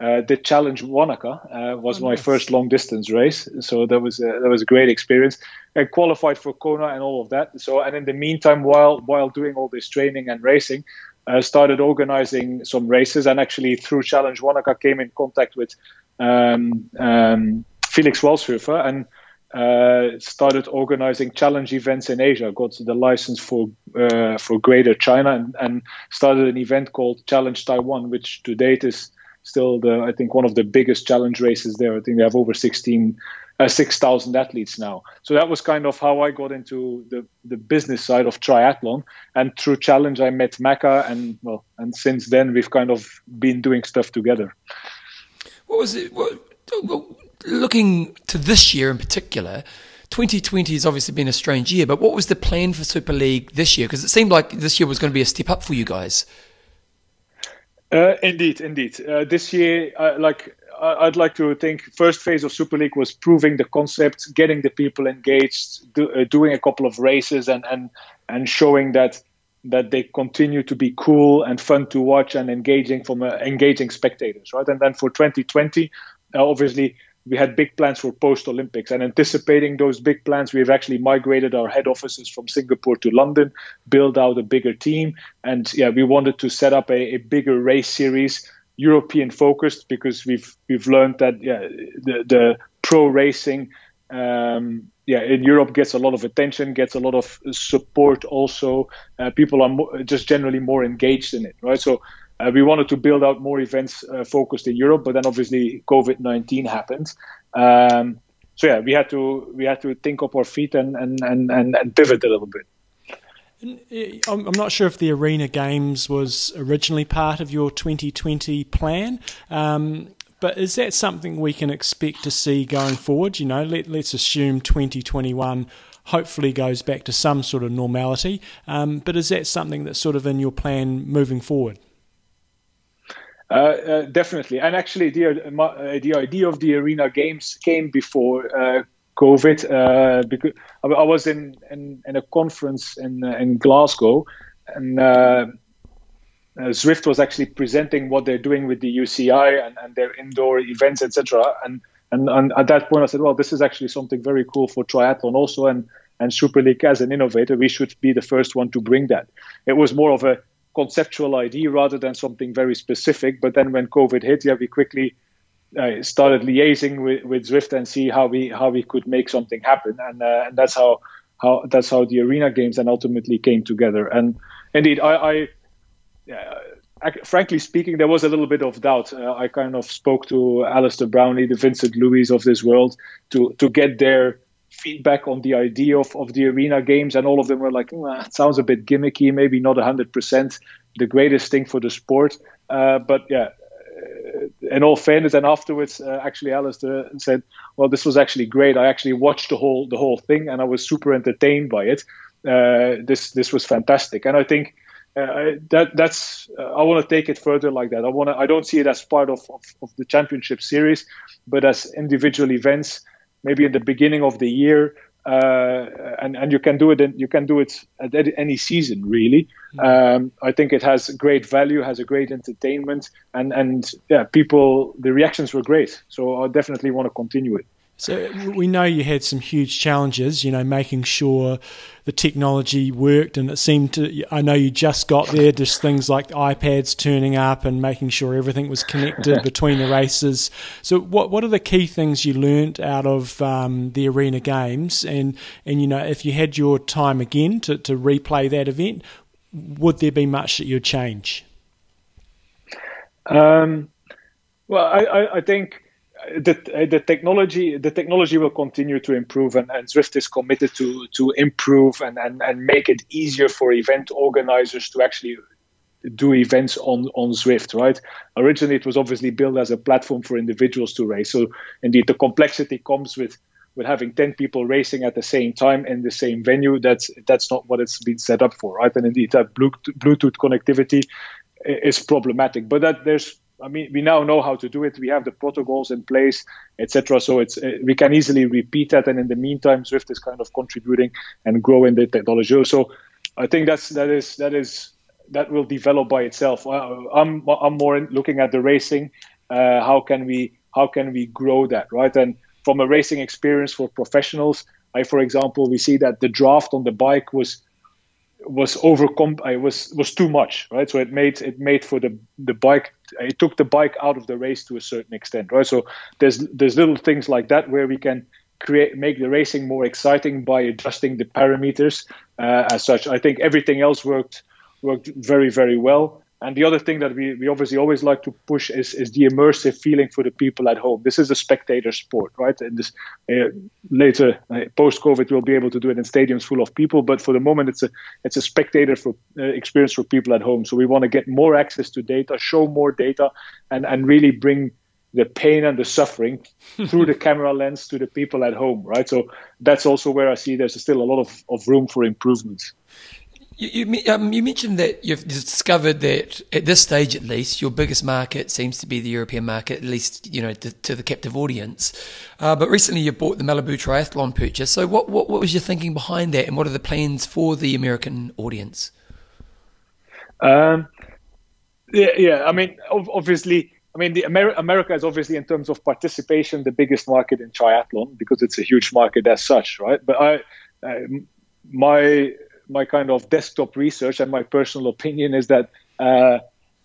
uh, the Challenge Wanaka uh, was oh, my nice. first long distance race, so that was a, that was a great experience. I qualified for Kona and all of that. So, and in the meantime, while while doing all this training and racing, uh, started organizing some races, and actually through Challenge Wanaka came in contact with um, um, Felix Walchshöfer and uh, started organizing challenge events in Asia. Got the license for uh, for Greater China and, and, started an event called Challenge Taiwan, which to date is still the I think one of the biggest challenge races there. I think they have over 16 uh, 6,000 athletes now. So that was kind of how I got into the, the business side of triathlon. And through Challenge, I met Macca, and well, and since then we've kind of been doing stuff together. What was it? What, looking to this year in particular, 2020 has obviously been a strange year, but what was the plan for Super League this year? Because it seemed like this year was going to be a step up for you guys. Uh, indeed, indeed. Uh, this year, uh, like I'd like to think first phase of Super League was proving the concept, getting the people engaged, do, uh, doing a couple of races, and and and showing that that they continue to be cool and fun to watch and engaging from uh, engaging spectators, right? And then for 2020, uh, obviously we had big plans for post Olympics and anticipating those big plans, we've actually migrated our head offices from Singapore to London, build out a bigger team, and yeah, we wanted to set up a, a bigger race series European focused because we've we've learned that yeah the the pro racing um, yeah in Europe gets a lot of attention, gets a lot of support. Also, uh, people are more, just generally more engaged in it, right? So. Uh, we wanted to build out more events uh, focused in Europe, but then obviously COVID nineteen happened. Um, so yeah, we had to we had to think up our feet and, and, and, and pivot a little bit. I'm not sure if the Arena Games was originally part of your 2020 plan, um, but is that something we can expect to see going forward? You know, let, let's assume 2021 hopefully goes back to some sort of normality, um, but is that something that's sort of in your plan moving forward? Uh, uh, definitely, and actually, the uh, the idea of the arena games came before uh, COVID uh, because I was in, in, in a conference in uh, in Glasgow, and uh, uh, Zwift was actually presenting what they're doing with the UCI and, and their indoor events, etc. And, and and at that point, I said, well, this is actually something very cool for triathlon also, and and Super League as an innovator, we should be the first one to bring that. It was more of a conceptual idea rather than something very specific. But then when COVID hit, yeah, we quickly uh, started liaising with, with Zwift and see how we how we could make something happen, and uh, and that's how how that's how the arena games and ultimately came together. And indeed, I, I, I frankly speaking, there was a little bit of doubt. Uh, I kind of spoke to Alistair Brownlee, the Vincent Luis of this world, to to get their feedback on the idea of, of the arena games, and all of them were like, "It sounds a bit gimmicky, maybe not hundred percent the greatest thing for the sport." Uh, but yeah, in all fairness, and afterwards, uh, actually, Alistair said, "Well, this was actually great. I actually watched the whole the whole thing, and I was super entertained by it. Uh, this this was fantastic." And I think uh, that that's uh, I want to take it further like that. I want to I don't see it as part of, of, of the championship series, but as individual events. Maybe in the beginning of the year, uh, and and you can do it in, you can do it at any season really. Mm-hmm. Um, I think it has great value, has a great entertainment, and and yeah, people the reactions were great. So I definitely want to continue it. So we know you had some huge challenges, you know, making sure the technology worked, and it seemed to. I know you just got there, just things like iPads turning up and making sure everything was connected *laughs* between the races. So, what what are the key things you learnt out of um, the arena games? And and you know, if you had your time again to to replay that event, would there be much that you'd change? Um, well, I, I, I think the, uh, the technology the technology will continue to improve and, and Zwift is committed to to improve and, and, and make it easier for event organizers to actually do events on on Zwift, right? Originally, it was obviously built as a platform for individuals to race. So, indeed, the complexity comes with with having ten people racing at the same time in the same venue. That's that's not what it's been set up for, right? And indeed, that Bluetooth connectivity is problematic. But that there's I mean, we now know how to do it. We have the protocols in place, etc. So it's uh, we can easily repeat that. And in the meantime, Zwift is kind of contributing and growing the technology. So I think that's that is that is that will develop by itself. Uh, I'm I'm more looking at the racing. Uh, how can we how can we grow that right? And from a racing experience for professionals, I for example we see that the draft on the bike was was overcome I was was too much right? So it made it made for the the bike it took the bike out of the race to a certain extent right? So there's there's little things like that where we can create make the racing more exciting by adjusting the parameters uh, as such. I think everything else worked worked very very well and the other thing that we, we obviously always like to push is, is the immersive feeling for the people at home. This is a spectator sport, right? And this uh, later uh, post COVID, we'll be able to do it in stadiums full of people. But for the moment, it's a it's a spectator for uh, experience for people at home. So we want to get more access to data, show more data, and and really bring the pain and the suffering *laughs* through the camera lens to the people at home, right? So that's also where I see there's still a lot of, of room for improvement. You, you, um, you, mentioned that you've discovered that at this stage, at least, your biggest market seems to be the European market, at least you know to, to the captive audience. Uh, but recently, you bought the Malibu Triathlon purchase. So, what, what what was your thinking behind that, and what are the plans for the American audience? Um, yeah, yeah. I mean, obviously, I mean, the Amer- America is obviously, in terms of participation, the biggest market in triathlon because it's a huge market as such, right? But I, uh, my my kind of desktop research and my personal opinion is that uh,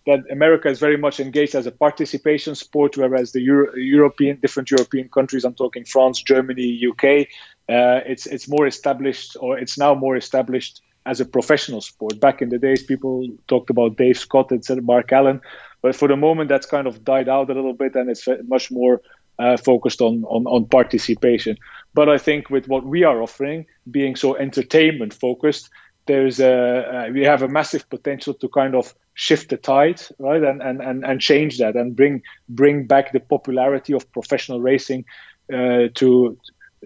that America is very much engaged as a participation sport, whereas the Euro- European different European countries, I'm talking France, Germany, UK, uh, it's it's more established or it's now more established as a professional sport. Back in the days, people talked about Dave Scott and Mark Allen, but for the moment, that's kind of died out a little bit, and it's much more uh, focused on, on on participation. But I think with what we are offering, being so entertainment focused, there's a uh, we have a massive potential to kind of shift the tide, right, and and and, and change that and bring bring back the popularity of professional racing uh, to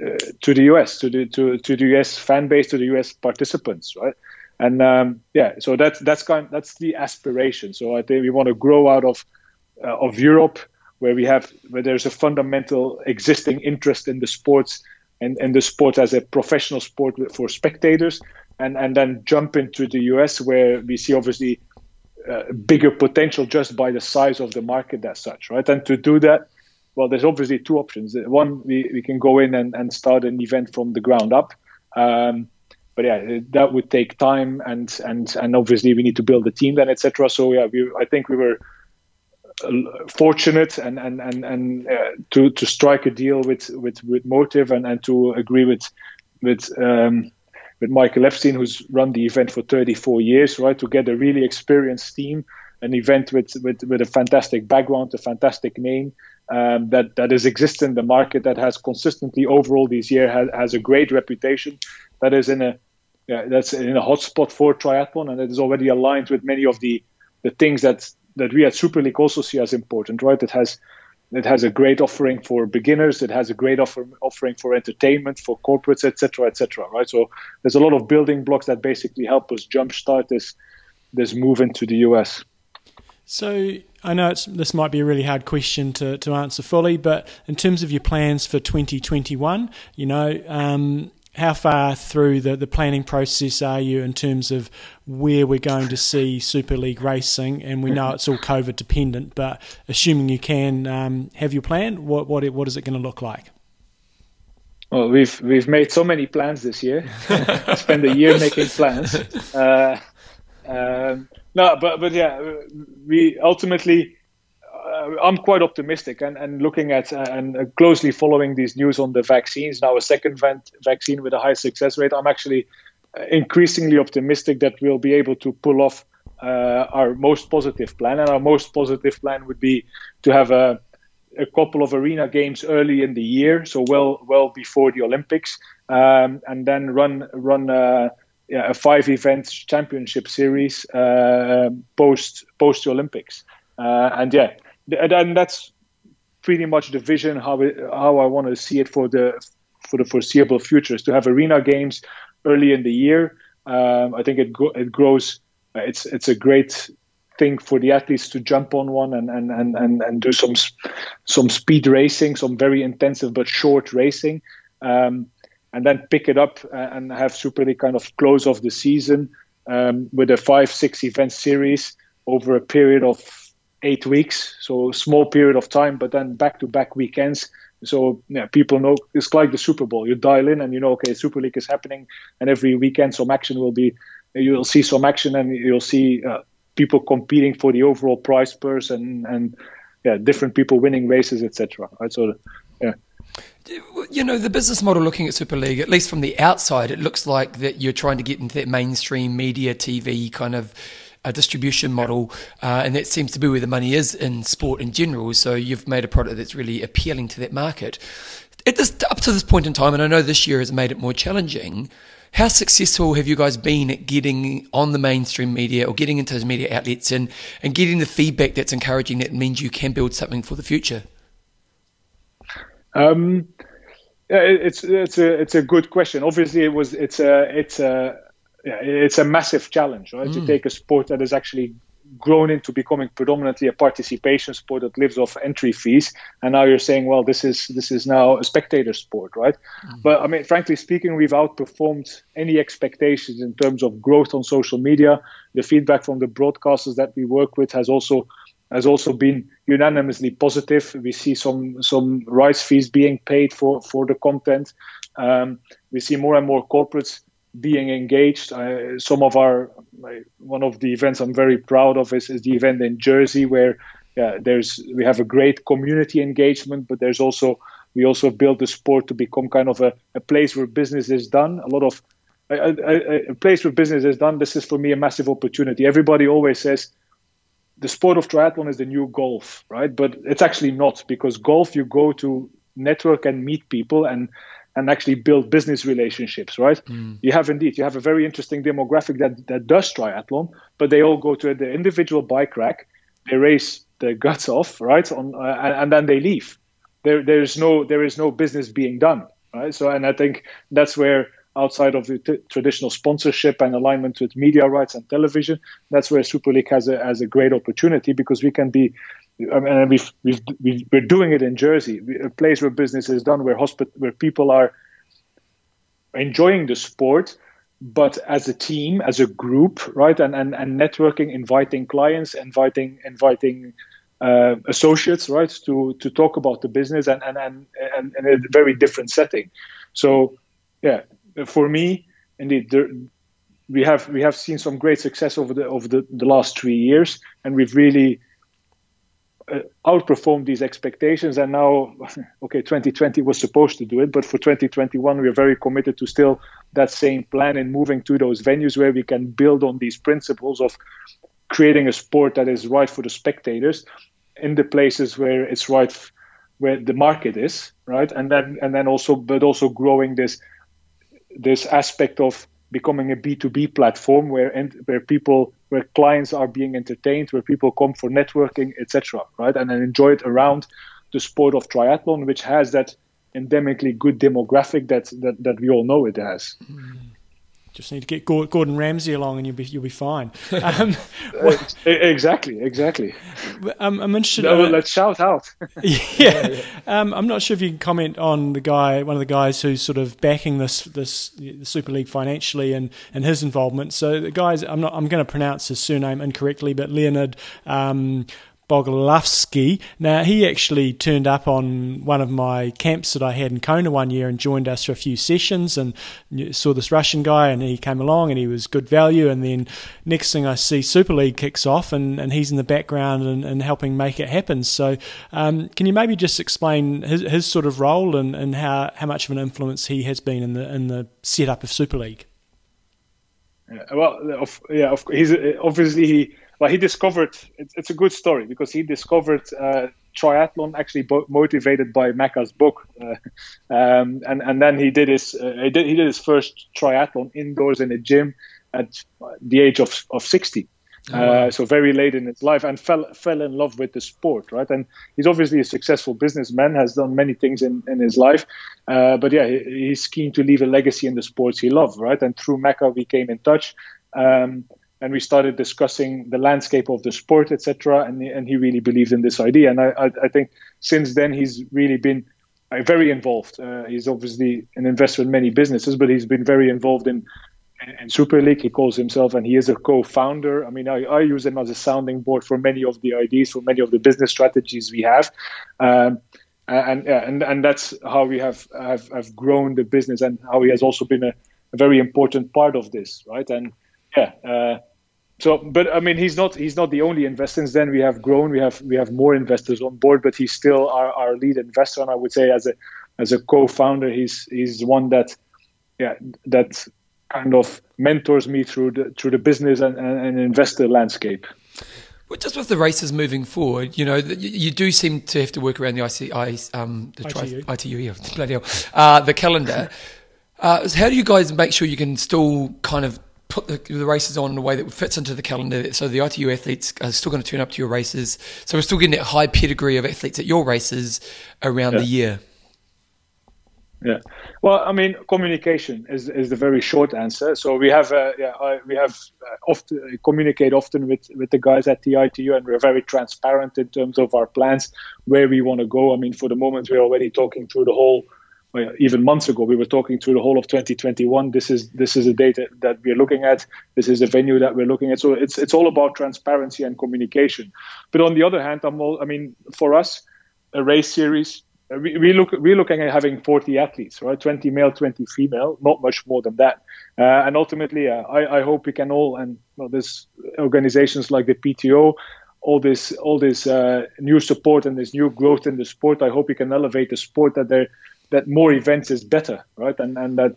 uh, to the US, to the to to the US fan base, to the US participants, right? And um, yeah, so that's that's kind that's the aspiration. So I think we want to grow out of uh, of Europe, where we have where there's a fundamental existing interest in the sports and, and the sport as a professional sport for spectators, and, and then jump into the US where we see obviously uh, bigger potential just by the size of the market as such, right? And to do that, well, there's obviously two options. One, we, we can go in and, and start an event from the ground up. Um, but yeah, that would take time, and and and obviously we need to build a team then, etc. So yeah, we I think we were fortunate and and and, and uh, to to strike a deal with with with Motiv and and to agree with with um, with Michael Epstein, who's run the event for 34 years, right? To get a really experienced team, an event with with with a fantastic background, a fantastic name, um, that that is exists in the market that has consistently overall this year has, has a great reputation that is in a yeah, that's in a hotspot for triathlon and it is already aligned with many of the the things that that we at Super League also see as important, right? It has it has a great offering for beginners. It has a great offer, offering for entertainment, for corporates, etc., etc. right? So there's a lot of building blocks that basically help us jumpstart this this move into the US. So I know it's this might be a really hard question to, to answer fully, but in terms of your plans for 2021, you know, um, how far through the, the planning process are you in terms of where we're going to see Super League racing? And we know it's all COVID dependent, but assuming you can um, have your plan, what, what, what is it going to look like? Well, we've we've made so many plans this year. *laughs* Spend a year making plans. Uh, um, no, but but yeah, we ultimately I'm quite optimistic and, and looking at uh, and closely following these news on the vaccines. Now, a second vaccine with a high success rate. I'm actually uh, increasingly optimistic that we'll be able to pull off uh, our most positive plan. And our most positive plan would be to have a, a couple of arena games early in the year, so well well before the Olympics, um, and then run run. Uh, yeah, a five event championship series uh, post post Olympics. and yeah, and that's pretty much the vision how it, how I want to see it for the for the foreseeable future is to have arena games early in the year. Um, I think it it grows. Uh, it's it's a great thing for the athletes to jump on one and and, and, and, and do some some speed racing, some very intensive but short racing, um, and then pick it up and have Super League kind of close off the season um, with a five six event series over a period of eight weeks, so small period of time, but then back to back weekends. So yeah, people know it's like the Super Bowl. You dial in and you know, okay, Super League is happening, and every weekend some action will be. You'll see some action, and you'll see uh, people competing for the overall prize purse, and and yeah, different people winning races, etc. Right, so yeah. You know, the business model looking at Super League, at least from the outside, it looks like that you're trying to get into that mainstream media TV kind of a distribution model, uh, and that seems to be where the money is in sport in general. So you've made a product that's really appealing to that market. At this, up to this point in time, and I know this year has made it more challenging. How successful have you guys been at getting on the mainstream media or getting into those media outlets and, and getting the feedback that's encouraging that means you can build something for the future? Um, it's it's a it's a good question. Obviously, it was it's a it's a yeah, it's a massive challenge, right? Mm. To take a sport that has actually grown into becoming predominantly a participation sport that lives off entry fees, and now you're saying, well, this is this is now a spectator sport, right? Mm. But I mean, frankly speaking, we've outperformed any expectations in terms of growth on social media. The feedback from the broadcasters that we work with has also has also been unanimously positive. We see some some rights fees being paid for for the content. Um, we see more and more corporates being engaged. Uh, some of our like, one of the events I'm very proud of is, is the event in Jersey where yeah, there's we have a great community engagement, but there's also we also build the sport to become kind of a, a place where business is done. A lot of a, a, a place where business is done. This is for me a massive opportunity. Everybody always says the sport of triathlon is the new golf, right? But it's actually not because golf you go to network and meet people and and actually build business relationships, right? Mm. You have indeed, you have a very interesting demographic that, that does triathlon, but they all go to the individual bike rack, they race their guts off, right? On, uh, and, and, then they leave. There, there is no, there is no business being done, right? So, and I think that's where outside of the t- traditional sponsorship and alignment with media rights and television, that's where Super League has a, has a great opportunity because we can be I mean, we've, we've, we are doing it in Jersey, a place where business is done, where hospital, where people are enjoying the sport, but as a team, as a group, right, and and, and networking, inviting clients, inviting inviting uh, associates, right, to to talk about the business, and and and, and in a very different setting. So, yeah, for me, indeed, there, we have we have seen some great success over the over the, the last three years, and we've really uh, outperformed these expectations and now *laughs* okay 2020 was supposed to do it but for 2021 we're very committed to still that same plan and moving to those venues where we can build on these principles of creating a sport that is right for the spectators in the places where it's right where the market is, right? And then and then also, but also growing this this aspect of becoming a B2B platform where and where people where clients are being entertained, where people come for networking, etc. Right, and then enjoy it around the sport of triathlon, which has that endemically good demographic that that, that we all know it has. Mm. Just need to get Gordon Ramsay along, and you'll be you'll be fine. *laughs* Um, *laughs* exactly, exactly. Um, I'm interested. No, uh, let's shout out. *laughs* yeah, um, I'm not sure if you can comment on the guy, one of the guys who's sort of backing this this the Super League financially and, and his involvement. So the guys, I'm not I'm going to pronounce his surname incorrectly, but Leonard. Um, Bogolavsky. Now, he actually turned up on one of my camps that I had in Kona one year and joined us for a few sessions and saw this Russian guy and he came along and he was good value. And then next thing I see, Super League kicks off and, and he's in the background and, and helping make it happen. So, um, can you maybe just explain his, his sort of role and, and how, how much of an influence he has been in the, in the setup of Super League? Well, yeah, he's obviously he well, he discovered it's, it's a good story because he discovered uh, triathlon actually bo- motivated by Macca's book, uh, um, and and then he did his uh, he did he did his first triathlon indoors in a gym at the age of of sixty. Oh, wow. Uh, so very late in his life and fell fell in love with the sport right and he's obviously a successful businessman has done many things in, in his life uh, but yeah he, he's keen to leave a legacy in the sports he loved right and through Mecca, we came in touch um, and we started discussing the landscape of the sport, etc. And, and he really believed in this idea. And I, I, think since then he's really been uh, very involved. Uh, he's obviously an investor in many businesses, but he's been very involved in, in Super League. He calls himself, and he is a co-founder. I mean, I, I use him as a sounding board for many of the ideas, for many of the business strategies we have. Um, and, and and that's how we have, have have grown the business, and how he has also been a, a very important part of this, right? And yeah, uh, so but i mean he's not he's not the only investor. Since then we have grown we have we have more investors on board but he's still our, our lead investor. And i would say as a as a co-founder he's he's one that yeah that kind of mentors me through the through the business and, and, and investor landscape. Well, just with the races moving forward, you know, you do seem to have to work around the ICI, um, the ITU, tri- ITU yeah, *laughs* bloody hell, uh, the calendar. Uh, how do you guys make sure you can still kind of put the, the, races on in a way that fits into the calendar. So the ITU athletes are still going to turn up to your races. So we're still getting that high pedigree of athletes at your races around yeah. the year. Yeah, well, I mean, communication is, is the very short answer. So we have, uh, yeah, I, we have uh, often uh, communicate often with, with the guys at the ITU, and we're very transparent in terms of our plans, where we want to go. I mean, for the moment, we're already talking through the whole even months ago we were talking through the whole of 2021 this is this is a data that we're looking at. This is a venue that we're looking at. So it's it's all about transparency and communication. But on the other hand i'm all, i mean for us a race series we, we look we're looking at having 40 athletes right? 20 male 20 female not much more than that. Uh, and ultimately uh, I, I hope we can all and well, there's organizations like the pto all this all this uh, new support and this new growth in the sport. I hope we can elevate the sport that there that more events is better, right? And and that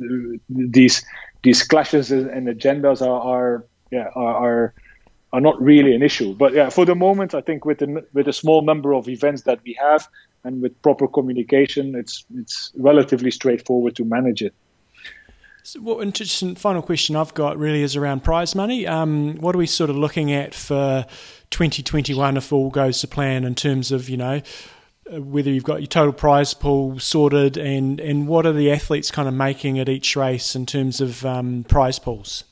these these clashes and agendas are, are yeah are, are not really an issue. But yeah, for the moment, I think with the, with a small number of events that we have and with proper communication, it's it's relatively straightforward to manage it. So what interesting final question I've got really is around prize money. Um, what are we sort of looking at for 2021 if all goes to plan in terms of you know uh, whether you've got your total prize pool sorted and, and what are the athletes kind of making at each race in terms of um, prize pools?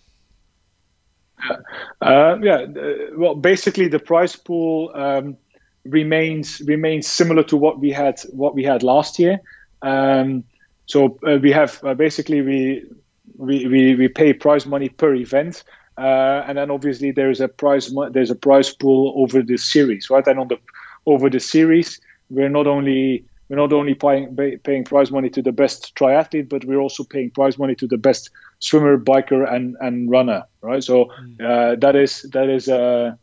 Uh, yeah, uh, well, basically the prize pool um, remains remains similar to what we had what we had last year. Um, so uh, we have uh, basically we, we we we pay prize money per event, uh, and then obviously there is a prize there's a prize pool over the series, right? And on the over the series, we're not only we're not only paying paying prize money to the best triathlete, but we're also paying prize money to the best swimmer, biker, and and runner. Right. So mm. uh, that is that is uh,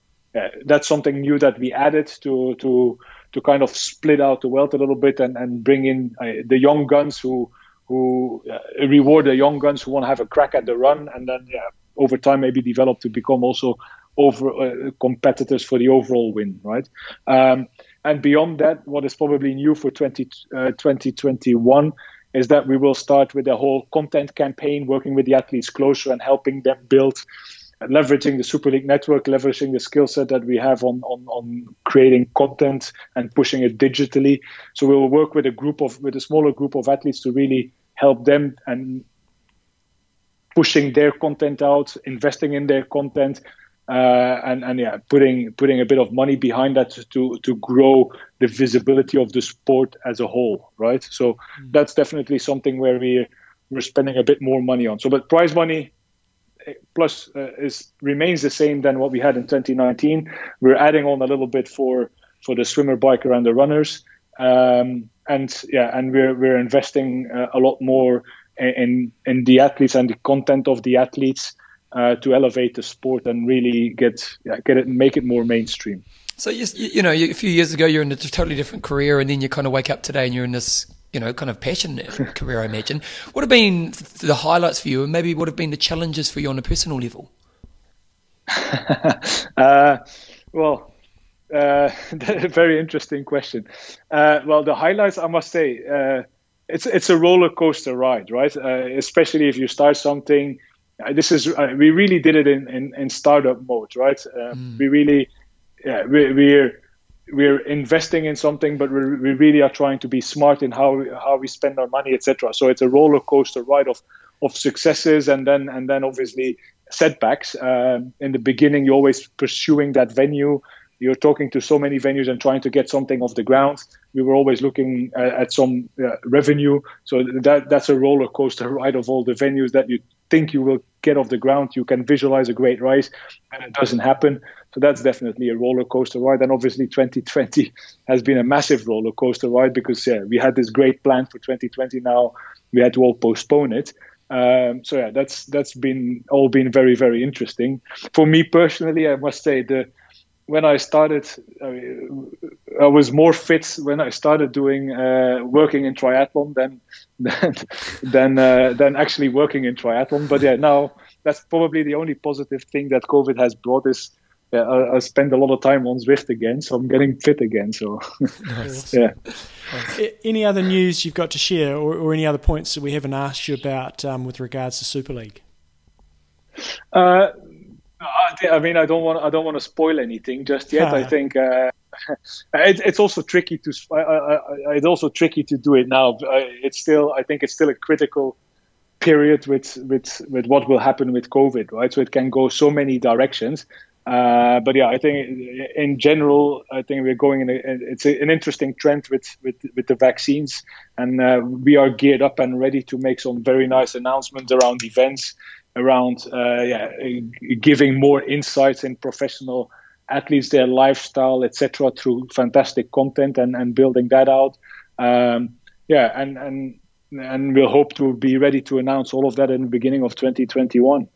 that's something new that we added to to to kind of split out the wealth a little bit and and bring in uh, the young guns who who uh, reward the young guns who want to have a crack at the run, and then yeah, over time maybe develop to become also over uh, competitors for the overall win. Right. Um, And beyond that, what is probably new for 20, uh, 2021 is that we will start with a whole content campaign, working with the athletes closer and helping them build, leveraging the Super League network, leveraging the skill set that we have on, on, on creating content and pushing it digitally. So we will work with a group of, with a smaller group of athletes to really help them and pushing their content out, investing in their content, uh, and and yeah, putting putting a bit of money behind that to to grow the visibility of the sport as a whole, right? So mm. that's definitely something where we we're spending a bit more money on. So, but prize money eh, plus uh, is remains the same than what we had in 2019. We're adding on a little bit for for the swimmer, biker, and the runners. Um, and yeah, and we're we're investing uh, a lot more in in the athletes and the content of the athletes uh, to elevate the sport and really get get it make it more mainstream. So you, you know, a few years ago you're in a totally different career, and then you kind of wake up today and you're in this you know kind of passionate *laughs* career. I imagine. What have been the highlights for you, and maybe what have been the challenges for you on a personal level? *laughs* uh, well. Uh, *laughs* very interesting question. Uh, well, the highlights, I must say, uh, it's it's a roller coaster ride, right? Uh, especially if you start something this is uh, we really did it in, in, in startup mode, right? Uh, mm. We really, yeah, we, we're we're investing in something, but we we really are trying to be smart in how we, how we spend our money, etc. So it's a roller coaster ride of of successes and then and then obviously setbacks. Um, in the beginning, you're always pursuing that venue. You're talking to so many venues and trying to get something off the ground. We were always looking at, at some uh, revenue. So that that's a roller coaster ride of all the venues that you think you will get off the ground, you can visualize a great rise, and it doesn't happen. So that's definitely a roller coaster ride. And obviously, 2020 has been a massive roller coaster ride because yeah, we had this great plan for 2020. Now we had to all postpone it. Um, so yeah, that's that's been all been very very interesting for me personally. I must say the when I started, I, I, was more fit when I started doing uh, working in triathlon than *laughs* than than, uh, than actually working in triathlon. But yeah, now that's probably the only positive thing that COVID has brought is yeah, I, I spend a lot of time on Zwift again, so I'm getting fit again. So *laughs* nice. *laughs* yeah. Any other news you've got to share, or, or, any other points that we haven't asked you about um, with regards to Super League? Uh, I mean, I don't want I don't want to spoil anything just yet. I *laughs* think uh, *laughs* it, it's also tricky to I, I, it's also tricky to do it now. It's still I think it's still a critical period with with with what will happen with COVID, right? So it can go so many directions. Uh, but yeah, I think in general, I think we're going in. A, it's a, an interesting trend with with with the vaccines, and uh, we are geared up and ready to make some very nice announcements around events around uh, yeah, giving more insights in professional athletes, their lifestyle, etc., through fantastic content and, and building that out. Um, yeah, and and and we'll hope to be ready to announce all of that in the beginning of 2021.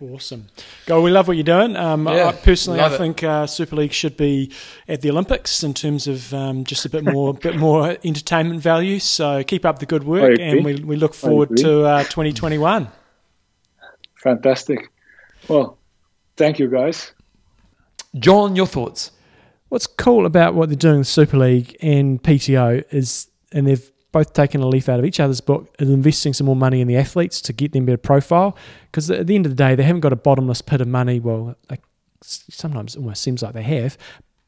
Awesome, go! We love what you're doing. Um, yeah, I, personally, I think uh, Super League should be at the Olympics in terms of um, just a bit more, *laughs* bit more entertainment value. So keep up the good work, and we we look forward to uh, 2021. Fantastic. Well, thank you guys. John, your thoughts? What's cool about what they're doing with Super League and PTO is, and they've both taken a leaf out of each other's book, is investing some more money in the athletes to get them better profile. Because at the end of the day, they haven't got a bottomless pit of money. Well, like sometimes it almost seems like they have,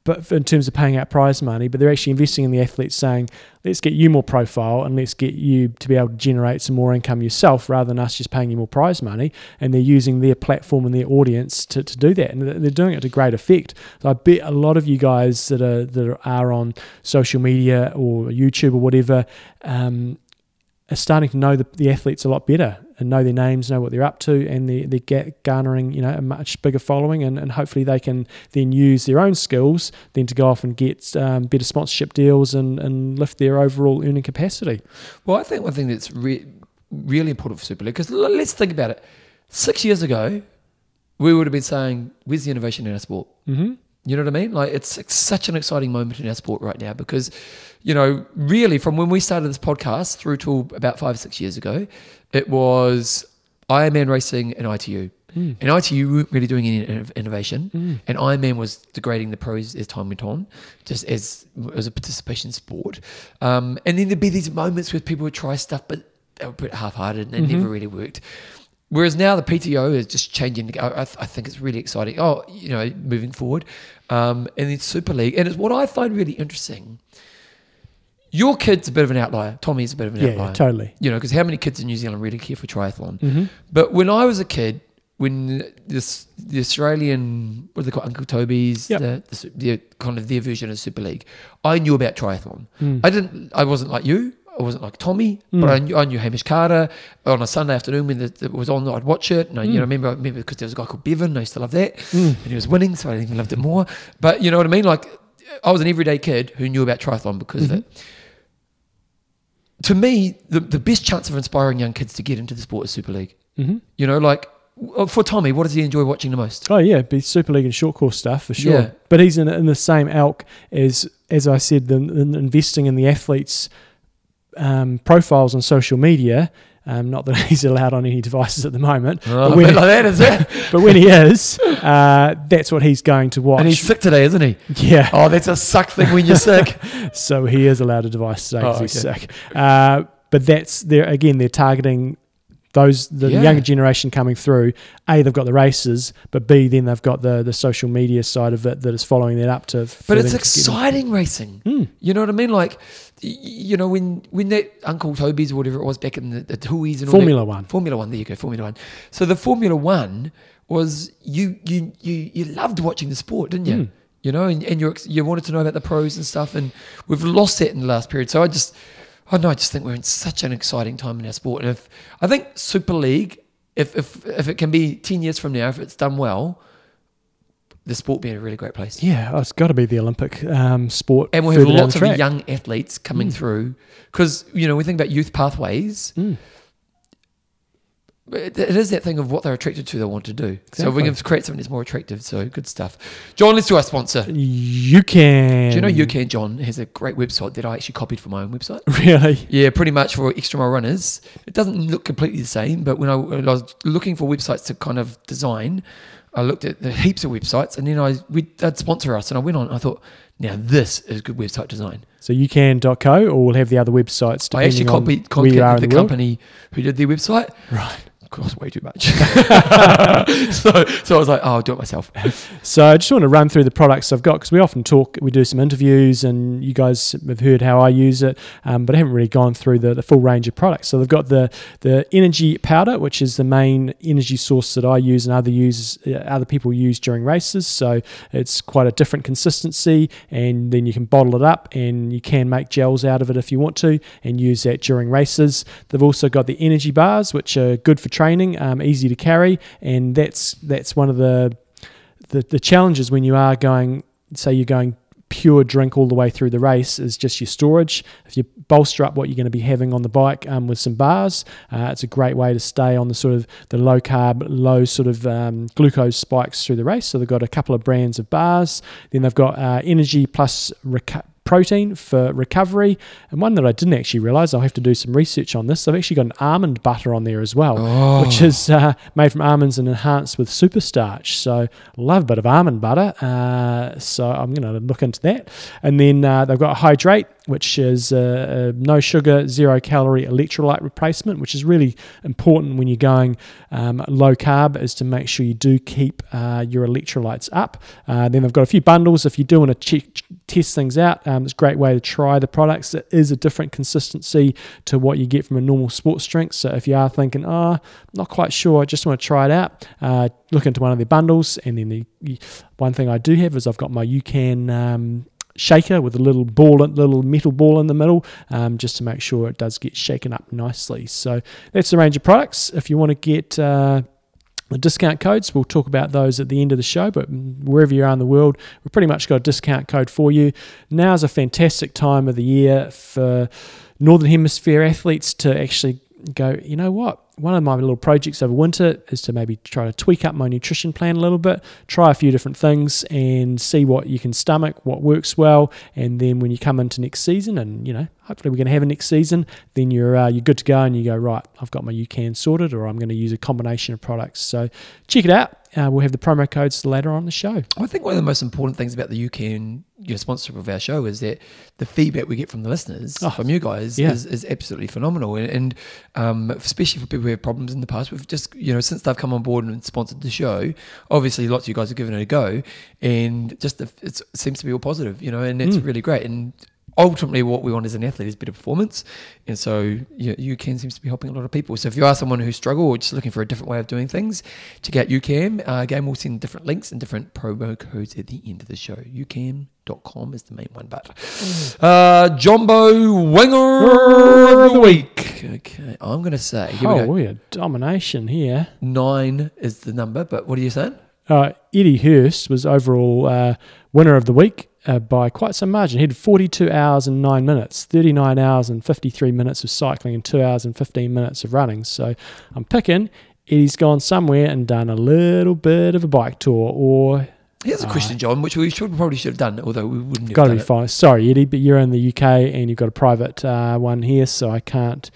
but in terms of paying out prize money, but they're actually investing in the athletes, saying, let's get you more profile and let's get you to be able to generate some more income yourself rather than us just paying you more prize money. And they're using their platform and their audience to, to do that. And they're doing it to great effect. So I bet a lot of you guys that are, that are on social media or YouTube or whatever um, are starting to know the, the athletes a lot better and know their names, know what they're up to, and they're, they're garnering you know a much bigger following, and, and hopefully they can then use their own skills then to go off and get um, better sponsorship deals and, and lift their overall earning capacity. Well, I think one thing that's re- really important for Super League because let's think about it. Six years ago, we would have been saying, "Where's the innovation in our sport?" Mm-hmm. You know what I mean? Like it's, it's such an exciting moment in our sport right now because, you know, really from when we started this podcast through to about five six years ago, it was Ironman racing and ITU. Mm. And ITU weren't really doing any inno- innovation. And Ironman was degrading the pros as time went on, just as as a participation sport. Um, and then there'd be these moments where people would try stuff, but they were a bit half-hearted and it never really worked. Whereas now the PTO is just changing. I, I, I think it's really exciting. Oh, you know, moving forward, um, and then Super League, and it's what I find really interesting. Your kid's a bit of an outlier. Tommy's a bit of an Yeah, outlier. yeah, totally. You know, because how many kids in New Zealand really care for triathlon? Mm-hmm. But when I was a kid, when this the Australian what do they call Uncle Toby's Yep. the, the, the kind of their version of Super League, I knew about triathlon. Mm. I didn't. I wasn't like you. I wasn't like Tommy, but I knew, I knew Hamish Carter on a Sunday afternoon when it it was on. I'd watch it, and I, you know, remember, I remember because there was a guy called Bevan. I used to love that, and he was winning, so I even loved it more. But you know what I mean? Like, I was an everyday kid who knew about triathlon because of it. To me, the, the best chance of inspiring young kids to get into the sport is Super League. Mm-hmm. You know, like for Tommy, what does he enjoy watching the most? Oh yeah, be Super League and short course stuff for sure. Yeah. But he's in, in the same elk as as I said, the, the investing in the athletes' um, profiles on social media. Um, not that *laughs* he's allowed on any devices at the moment, Oh, but, when, like that, is it? *laughs* but when he is, uh, that's what he's going to watch. and he's sick today, isn't he? yeah, Oh, that's a suck thing when you're sick. *laughs* so he is allowed a device today 'cause Oh, he's sick. Uh, but that's they're again they're targeting those the Yeah. younger generation coming through. A, they've got the races, but B, then they've got the the social media side of it that is following that up to. But it's them exciting racing. Mm. You know what I mean? Like, you know, when when that Uncle Toby's or whatever it was back in the, the Tui's and all Formula One. Formula One. There you go, Formula One. So the Formula One was you you you you loved watching the sport, didn't you? Mm. You know, and, and you you wanted to know about the pros and stuff, and we've lost that in the last period. So I just, I know, I just think we're in such an exciting time in our sport, and if I think Super League, if if if it can be ten years from now, if it's done well, the sport will be in a really great place. Yeah, it's got to be the Olympic um, sport. And we'll have lots of young athletes coming through because you know we think about youth pathways. Mm. It is that thing of what they're attracted to, they want to do. So if we Exactly. can create something that's more attractive. So good stuff. John, let's do our sponsor. You can. Do you know you can? John has a great website that I actually copied from my own website. *laughs* Really? Yeah, pretty much for extra mile runners. It doesn't look completely the same, but when I, when I was looking for websites to kind of design, I looked at the heaps of websites, and then I we they'd sponsor us, and I went on. I thought, now this is good website design. So ucan.co, or we'll have the other websites. I actually copied where you are in contacted the, the company who did their website. Right. Cost way too much. *laughs* so, so I was like, oh, I'll do it myself. So I just want to run through the products I've got because we often talk, we do some interviews, and you guys have heard how I use it, um, but I haven't really gone through the, the full range of products. So they've got the the energy powder, which is the main energy source that I use and other users, uh, other people use during races. So it's quite a different consistency, and then you can bottle it up, and you can make gels out of it if you want to, and use that during races. They've also got the energy bars, which are good for training, um, easy to carry, and that's that's one of the the, the challenges when you are going, say you're going pure drink all the way through the race is just your storage. If you bolster up what you're going to be having on the bike um, with some bars, uh, it's a great way to stay on the sort of the low carb, low sort of um, glucose spikes through the race. So they've got a couple of brands of bars. Then they've got uh, energy plus reco- protein for recovery. And one that I didn't actually realize, I'll have to do some research on this. I've actually got an almond butter on there as well, Oh. which is uh, made from almonds and enhanced with super starch. So love a bit of almond butter. Uh, so I'm going to look into that. And then uh, they've got a Hydrate, which is uh, a no sugar, zero calorie electrolyte replacement, which is really important when you're going um, low carb, is to make sure you do keep uh, your electrolytes up. Uh, then they've got a few bundles if you do want to check, test things out. Um, it's a great way to try the products. It is a different consistency to what you get from a normal sports drink. So if you are thinking, oh, not quite sure, I just want to try it out, uh, look into one of their bundles. And then the the one thing I do have is I've got my UCAN. Um, shaker with a little ball, little metal ball in the middle, um, just to make sure it does get shaken up nicely. So that's the range of products. If you want to get uh, the discount codes, we'll talk about those at the end of the show. But wherever you are in the world, we've pretty much got a discount code for you. Now's a fantastic time of the year for Northern Hemisphere athletes to actually go, you know what? One of my little projects over winter is to maybe try to tweak up my nutrition plan a little bit, try a few different things, and see what you can stomach, what works well, and then when you come into next season, and you know, hopefully we're going to have a next season, then you're uh, you're good to go, and you go right. I've got my UCAN sorted, or I'm going to use a combination of products. So check it out. Uh, we'll have the promo codes later on the show. I think one of the most important things about the UCAN your sponsorship of our show is that the feedback we get from the listeners, Oh, from you guys, yeah. is, is absolutely phenomenal. And, and um, especially for people who have problems in the past, we've just, you know, since they've come on board and sponsored the show, obviously lots of you guys have given it a go. And just the, it's, it seems to be all positive, you know, and it's Mm. really great. And ultimately, what we want as an athlete is better performance. And so you, seems to be helping a lot of people. So if you are someone who struggle or just looking for a different way of doing things, check out UCAN. Uh, again, we'll send different links and different promo codes at the end of the show. UCAN.com is the main one. But uh, Jumbo Winger of the Week. Okay, I'm going to say, here we Oh, go. we had domination here. Nine is the number, but what are you saying? Uh, Eddie Hurst was overall uh, winner of the week uh, by quite some margin. He had 42 hours and 9 minutes, 39 hours and 53 minutes of cycling, and 2 hours and 15 minutes of running. So I'm picking Eddie's gone somewhere and done a little bit of a bike tour, or Here's a question, John, which we should probably should have done, although we wouldn't have got to done be fine. Sorry, Eddie, but you're in the UK and you've got a private uh, one here, so I can't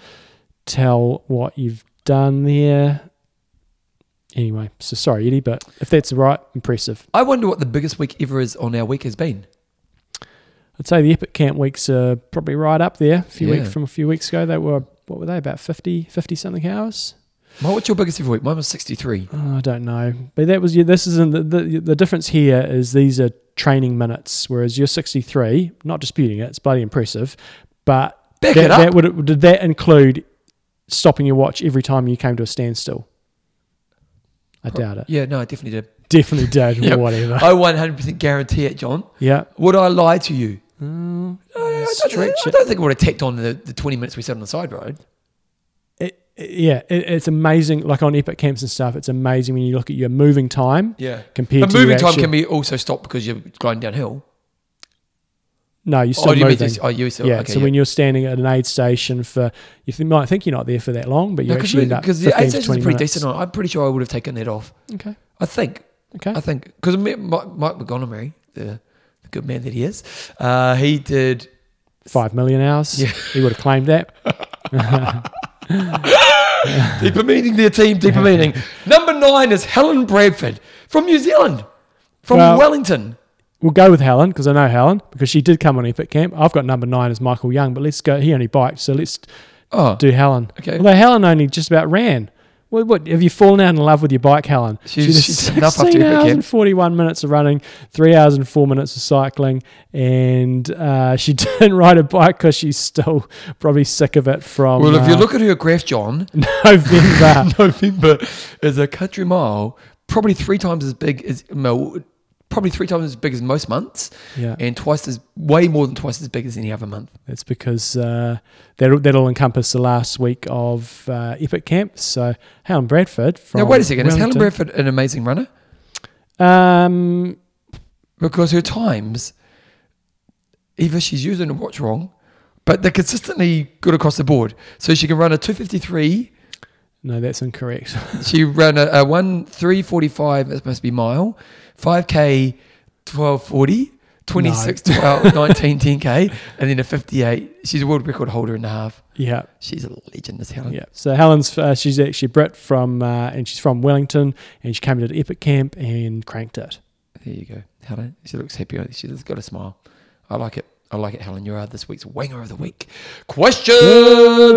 tell what you've done there. Anyway, so sorry, Eddie, but if that's right, impressive. I wonder what the biggest week ever is on our week has been. I'd say the Epic Camp weeks are probably right up there. A few Yeah. weeks from a few weeks ago, they were what were they about 50, 50 something hours? Well, what's your biggest ever week? Mine was 63. Oh, I don't know, but that was yeah, this isn't the, the the difference here is these are training minutes, whereas you're 63. Not disputing it; it's bloody impressive, but Back that, it up. that would did that include stopping your watch every time you came to a standstill? I Pro- doubt it. Yeah, no, I definitely did. Definitely did. *laughs* Yep. Whatever. I 100% guarantee it, John. yeah. Would I lie to you? Mm, I, I don't, Stretch I don't think I would have tacked on the, the 20 minutes we sat on the side road. it, yeah, it, it's amazing. Like on Epic camps and stuff, it's amazing when you look at your moving time Yeah. compared But to moving time actual- can be also stopped because you're gliding downhill. No, you're still oh, do you moving. just, oh, you still, yeah, okay, so when you're standing at an aid station for, you th- might think you're not there for that long, but you No, actually end up because 15 the to stations pretty minutes. decent on. I'm pretty sure I would have taken that off. Okay, I think. okay. I think because Mike, Mike the, the good man that he is, uh, he did. Five million hours. Yeah. He would have claimed that. *laughs* deeper meaning, their team, deeper meaning. Number nine is Helen Bradford from New Zealand, from Well- Wellington. We'll go with Helen because I know Helen because she did come on Epic Camp. I've got number nine as Michael Young, but let's go. He only biked, so let's Oh, do Helen. Okay. Although Helen only just about ran. What, what have you fallen out in love with your bike, Helen? She's- she she's enough after 16 hours and 41 minutes of running, three hours and four minutes of cycling, and uh, she *laughs* didn't ride a bike because she's still probably sick of it from well, if you uh, look at her graph, John, *laughs* November. *laughs* November is a country mile, probably three times as big as no, probably three times as big as most months, yeah, and twice as way more than twice as big as any other month. it's because uh, that'll, that'll encompass the last week of uh, Epic Camp. So Helen Bradford from now, wait a second, is Helen Bradford an amazing runner? Um, Because her times, either she's using a watch wrong, but they're consistently good across the board. So she can run a 253. no, that's incorrect. *laughs* She ran a, a 1 345, that must be mile, 5K 1240, 26 12, *laughs* 19 10K, and then a 58. She's a world record holder in the half. yeah, She's a legend, this Helen. Yeah. So Helen's uh, she's actually Brit from uh, and she's from Wellington and she came to the Epic Camp and cranked it. There you go, Helen. She looks happy. She's got a smile. I like it. I like it, Helen. You're uh, this week's Winger of the Week. Questions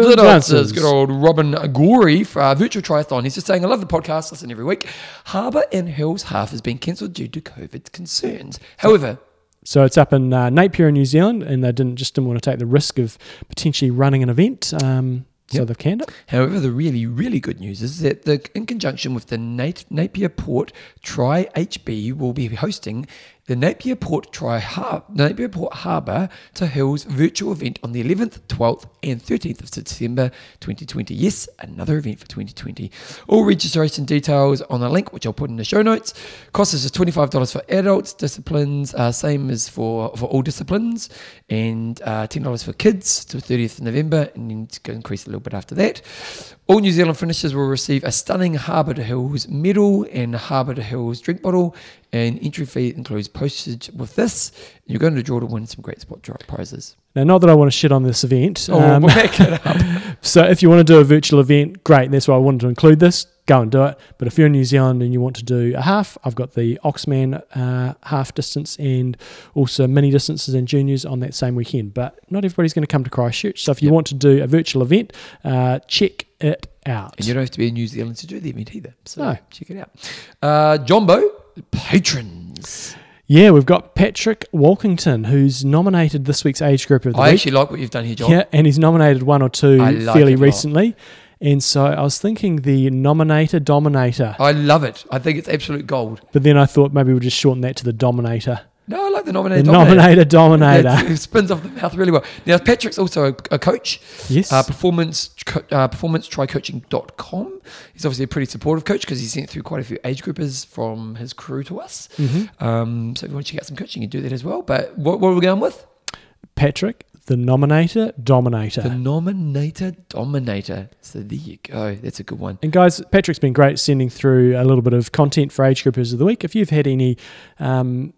and answers. Good old Robin Gorey for our virtual triathlon. He's just saying, I love the podcast, listen every week. Harbour and Hills half has been cancelled due to COVID concerns. However, So it's up in uh, Napier in New Zealand and they didn't just didn't want to take the risk of potentially running an event. Um, so Yep. they've canned it. However, the really, really good news is that the, in conjunction with the Napier Port Tri HB will be hosting the Napier Port Tri Har- Napier Port Harbour to Hills virtual event on the 11th, 12th, and 13th of September 2020. Yes, another event for 2020. All registration details on the link, which I'll put in the show notes. Cost is just $25 for adults, disciplines, uh, same as for, for all disciplines, and uh, $10 for kids to 30th of November, and then it's going to increase a little bit after that. All New Zealand finishers will receive a stunning Harbour to Hills medal and Harbour to Hills drink bottle, and entry fee includes postage with this. You're going to draw to win some great spot draw prizes. Now, not that I want to shit on this event. Oh, um, *laughs* back it up. *laughs* so if you want to do a virtual event, great. That's why I wanted to include this. Go and do it. But if you're in New Zealand and you want to do a half, I've got the Oxman uh, half distance and also mini distances and juniors on that same weekend. But not everybody's going to come to Christchurch. So if you Yep. want to do a virtual event, uh, check it out. And you don't have to be in New Zealand to do the event either. So No. check it out. Uh, Jumbo, patrons. Yeah, we've got Patrick Walkington, who's nominated this week's age group of the I week. actually like what you've done here, John. Yeah, and he's nominated one or two like fairly it a lot. recently. And so I was thinking the nominator dominator, I love it. I think it's absolute gold. but then I thought maybe we'll just shorten that to the dominator. No, I like the nominator. The nominator. dominator. That's- It spins off the mouth really well. Now, Patrick's also a, a coach. Yes. Uh, performance co- uh, performancetricoaching.com. He's obviously a pretty supportive coach because he sent through quite a few age groupers from his crew to us. Mhm. Um, so if you want to check out some coaching, you can do that as well. But what, what are we going with? Patrick, the nominator dominator. The nominator dominator. So there you go. That's a good one. And guys, Patrick's been great sending through a little bit of content for age groupers of the week. If you've had any, um,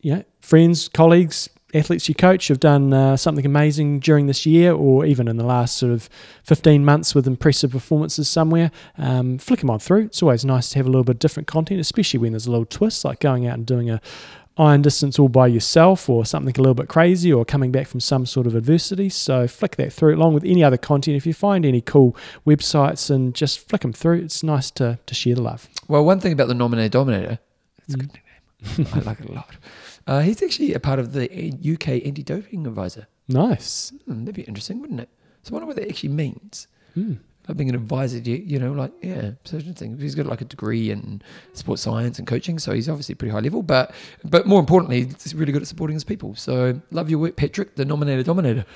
you know, friends, colleagues, athletes you coach have done uh, something amazing during this year, or even in the last sort of 15 months with impressive performances somewhere, um, flick them on through. It's always nice to have a little bit of different content, especially when there's a little twist, like going out and doing a iron distance all by yourself or something a little bit crazy or coming back from some sort of adversity. So flick that through along with any other content. If you find any cool websites and just flick them through, it's nice to, to share the love. Well, one thing about the nominator dominator, it's a Mm. good nickname. I like it a lot. *laughs* Uh, he's actually a part of the UK anti-doping advisor. Nice. Hmm, that'd be interesting, wouldn't it? So I wonder what that actually means. Hmm. Like being an advisor, you, you know, like yeah, so interesting. He's got like a degree in sports science and coaching, so he's obviously pretty high level. But but more importantly, he's really good at supporting his people. So love your work, Patrick, the nominator dominator.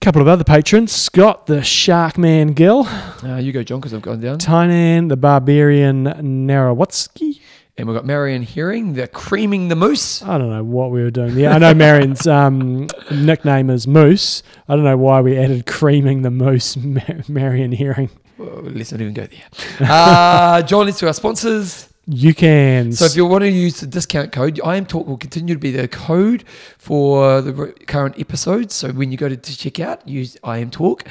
couple of other patrons Scott, the Sharkman Gill, Uh, you go, John, because I've gone down. Tynan, the Barbarian Narawatsky. And we've got Marion Herring, the creaming the moose. I don't know what we were doing there. I know Marion's um, nickname is Moose. I don't know why we added creaming the moose, Mar- Marion Hearing. Well, let's not even go there. Uh, John, let's do our sponsors. You can. So if you want to use the discount code, IMTalk will continue to be the code for the current episodes. So when you go to, to check out, use IMTalk.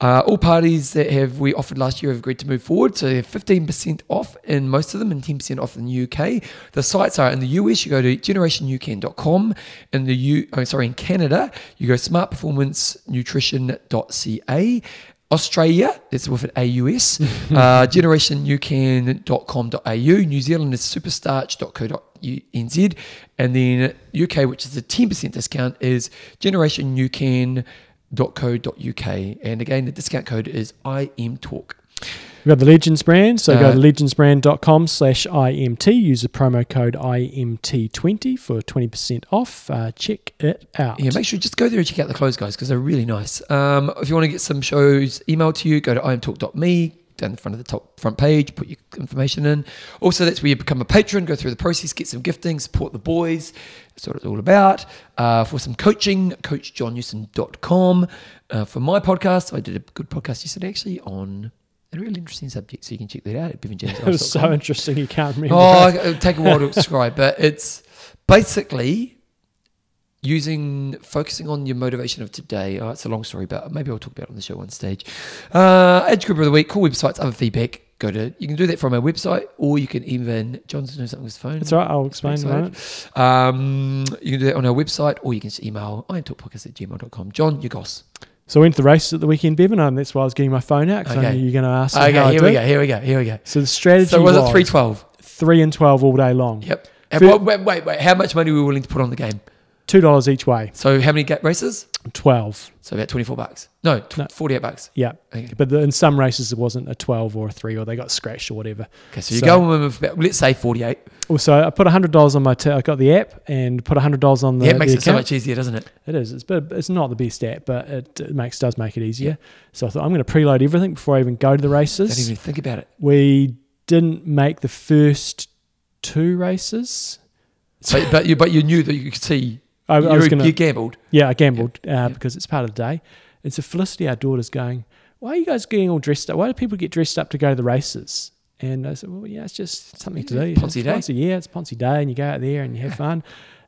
Uh, all parties that have we offered last year have agreed to move forward. So 15% off in most of them and 10% off in the UK. The sites are in the US, you go to generationucan.com. In the U, oh, sorry, in Canada, you go smartperformancenutrition.ca. Australia, that's with an AUS, *laughs* uh, generationucan.com.au. New Zealand is superstarch.co.nz. And then UK, which is a 10% discount, is generationucan.co.uk. And again, the discount code is IMTalk. We've got the Legends brand. So go Uh, to legendsbrand.com slash IMT. Use the promo code IMT20 for 20% off. Uh, check it out. Yeah, make sure you just go there and check out the clothes, guys, because they're really nice. Um, if you want to get some shows emailed to you, go to imtalk.me. Down the front of the top front page, put your information in. Also, that's where you become a patron, go through the process, get some gifting, support the boys. That's what it's all about. Uh, for some coaching, coachjohnnewsom.com. Uh, for my podcast, I did a good podcast yesterday actually on a really interesting subject, so you can check that out at *laughs* It was so interesting you can't remember. Oh, it would take a while to *laughs* describe, but it's basically using focusing on your motivation of today. Oh, it's a long story, but maybe I'll talk about it on the show one stage. Uh, Edge Group of the Week, cool websites, other feedback. Go to you can do that from our website, or you can even Johnson doing something with his phone. That's all right. I'll explain in a Excited. moment. Um, you can do that on our website, or you can just email imtalkpodcast at gmail.com. John, your goss. So I went to the races at the weekend, Bevan, and that's why I was getting my phone out because I knew you were going to ask Okay, I here we go. Here we go. Here we go. So the strategy So was was, it three twelve? three and 12 all day long. Yep. And wait, wait, wait. How much money were we willing to put on the game? Two dollars each way. So how many gap races? Twelve. So about 24 bucks. No, tw- No. 48 bucks. Yeah. Okay. But the, in some races it wasn't a twelve or a three, or they got scratched or whatever. Okay, so you're So- going with about, let's say 48. Also, I put hundred dollars on my. T- I got the app and put hundred dollars on the. yeah, it makes it so much easier, doesn't it? It is. It's but it's not the best app, but it, it makes does make it easier. So I thought I'm going to preload everything before I even go to the races. Don't even think about it. We didn't make the first two races. But, but, you, but you knew that you could see. I, you, I was gonna, you gambled. Yeah, I gambled uh, because it's part of the day. And so Felicity, our daughter's going. Why are you guys getting all dressed up? Why do people get dressed up to go to the races? And I said, well, yeah, it's just something to do. Ponzi Day. Ponzi, yeah, it's Ponzi Day, and you go out there and you have fun.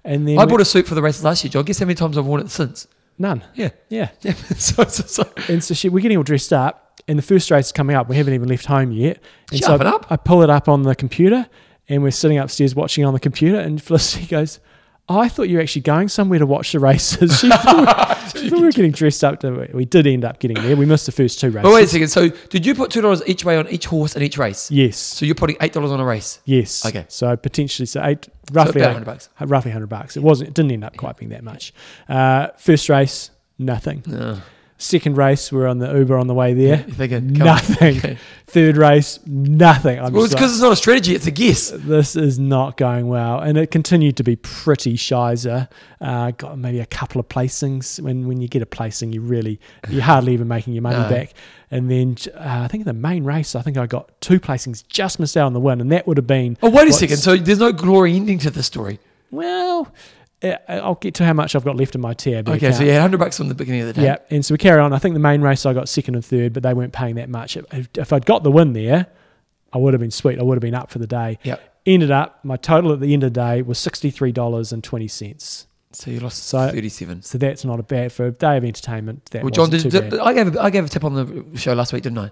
And then I bought a suit for the races last year, John. Guess how many times I've worn it since? none. Yeah. Yeah. *laughs* Yeah. so, so, so. And so she, we're getting all dressed up, and the first race is coming up. We haven't even left home yet. And Sharpen so I, up. I pull it up on the computer, and we're sitting upstairs watching on the computer. And *laughs* Felicity goes, "I thought you were actually going somewhere to watch the races." *laughs* She thought, we, she *laughs* thought we were getting dressed up. To, we did end up getting there. We missed the first two races. But wait a second. So did you put $2 each way on each horse and each race? Yes. So you're putting $8 on a race? Yes. Okay. So potentially, so eight, roughly about eight- 100 bucks. Roughly hundred bucks. It wasn't. It didn't end up quite being that much. Uh, first race, nothing. No. Second race, we're on the Uber on the way there. You're thinking. Nothing. Okay. *laughs* Third race, nothing. I'm Well, it's because like, it's not a strategy, it's a guess. this is not going well, and it continued to be pretty shizer. Uh, got maybe a couple of placings. When when you get a placing, you really you're hardly even making your money *laughs* No. back. And then uh, I think in the main race, I think I got two placings, just missed out on the win, and that would have been Oh, wait a second. So there's no glory ending to the story. Well, Eh, eh, I'll get to how much I've got left in my TAB Okay, account. so you had 100 bucks from the beginning of the day. Yeah, and so we carry on. I think the main race I got second and third, but they weren't paying that much. If, if I'd got the win there, I would have been sweet. I would have been up for the day. Yep. Ended up, my total at the end of the day was sixty-three dollars and twenty cents. So you lost So- 37. So that's not a bad for a day of entertainment. That Well, John, did, too did- bad. I gave a, I gave a tip on the show last week, didn't I?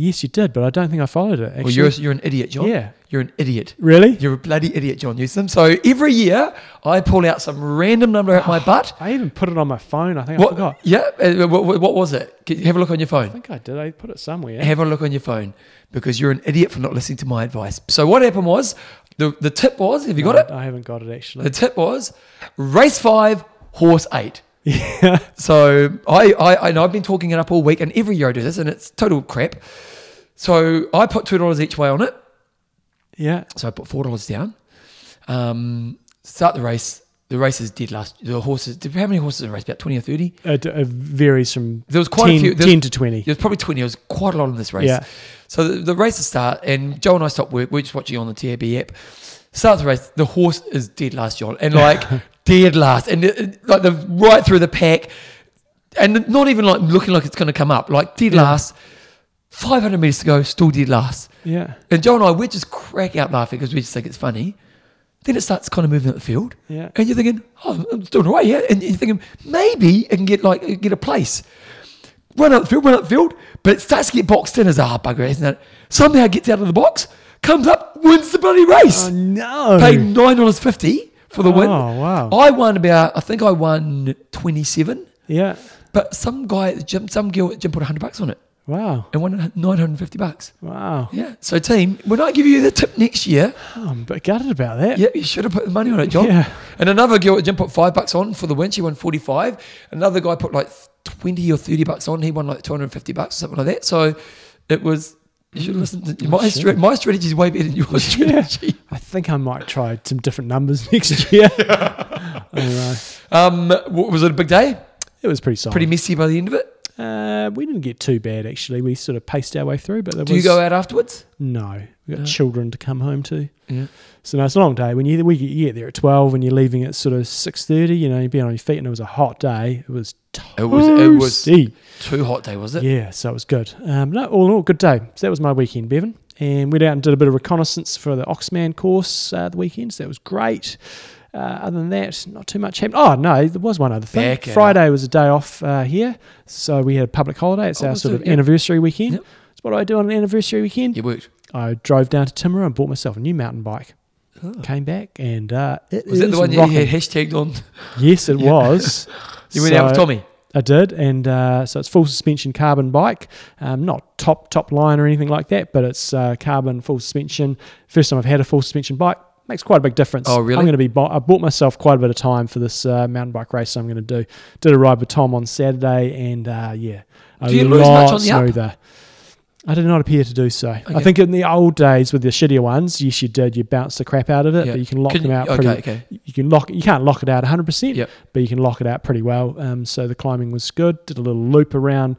Yes, you did, but I don't think I followed it. Actually. Well, you're, you're an idiot, John. yeah, You're an idiot. really. You're a bloody idiot, John Newsom. So every year, I pull out some random number out my *sighs* butt. I even put it on my phone. I think I What? forgot. Yeah. uh, What, what, what was it? Have a look on your phone. I think I did. I put it somewhere. Have a look on your phone because you're an idiot for not listening to my advice. So what happened was the the tip was. Have you got it? I haven't got it actually. The tip was race five, horse eight. *laughs* yeah. So I, I, and I've been talking it up all week, and every year I do this, and it's total crap. So I put two dollars each way on it. Yeah. So I put four dollars down. Um, start the race. The race is dead last. The horses. How many horses in the race? About twenty or thirty. It, it varies from There was quite 10, a few. 10 was, to 20. there was probably twenty. There was quite a lot in this race. Yeah. So the, the races start, and Joe and I stop work. We're just watching on the TAB app. Start the race. The horse is dead last, John, and like *laughs* dead last, and like the right through the pack, and not even like looking like it's going to come up. Like dead Yeah. last. Five hundred meters to go, still dead last. Yeah. And Joe and I, we just crack out laughing because we just think it's funny. Then it starts kind of moving up the field. Yeah. And you're thinking, oh, it's doing all right, yeah. And you're thinking, maybe it can get like get a place. Run up the field, run up the field, but it starts to get boxed in as a oh, bugger, isn't it? Somehow it gets out of the box, comes up, wins the bloody race. Oh, no. Paid nine dollars fifty for the win. Oh, wow. I won about, I think I won twenty seven. Yeah. But some guy at the gym, some girl at the gym put hundred bucks on it Wow. and won nine hundred and fifty bucks. Wow. Yeah. So team, when I give you the tip next year, Oh, I'm a bit gutted about that. yeah, you should have put the money on it, John. Yeah. And another girl at the gym put five bucks on for the win. She won 45. Another guy put like 20 or 30 bucks on. He won like 250 bucks or something like that. So it was, you should listen to my, sure. stra- my strategy is way better than your *laughs* strategy. I think I might try some different numbers *laughs* next year. *laughs* I don't know. Um, what, was it a big day? It was pretty solid. Pretty messy by the end of it. Uh, we didn't get too bad actually. We sort of paced our way through, but there Do was you go out afterwards? no. We got No. children to come home to, Yeah. so no, it's a long day. When you we get, you get there at twelve and you're leaving at sort of six thirty, you know, you're being on your feet, and it was a hot day. It was It was, it was too hot day, was it? Yeah, so it was good. Um, no, all in all, good day. So that was my weekend, Bevan. And went out and did a bit of reconnaissance for the Oxman course uh, the weekend. So that was great. Uh, other than that, not too much happened. Oh, no, there was one other thing. Back Friday was a day off uh, here. So we had a public holiday. It's Oh, our sort it? of anniversary weekend. Yep. So what do I do on an anniversary weekend? You worked. I drove down to Timaru and bought myself a new mountain bike. Oh. Came back and uh, it Was that the one you rocking. had hashtagged on? Yes, it *laughs* Yeah. was. *laughs* You went out with Tommy. I did, and uh, so it's full suspension carbon bike, um, not top top line or anything like that, but it's uh, carbon full suspension. First time I've had a full suspension bike. Makes quite a big difference. Oh, really? I'm going to be. I bought myself quite a bit of time for this uh, mountain bike race. I'm going to do. Did a ride with Tom on Saturday, and uh, yeah, a Do you lose lot much on the up? I did not appear to do so. I think in the old days with the shittier ones, yes, you did. You bounced the crap out of it, Yeah. but you can lock Can them you- out. okay, pretty, okay. You can lock. You can't lock it out 100, percent Yep. but you can lock it out pretty well. Um, so the climbing was good. Did a little loop around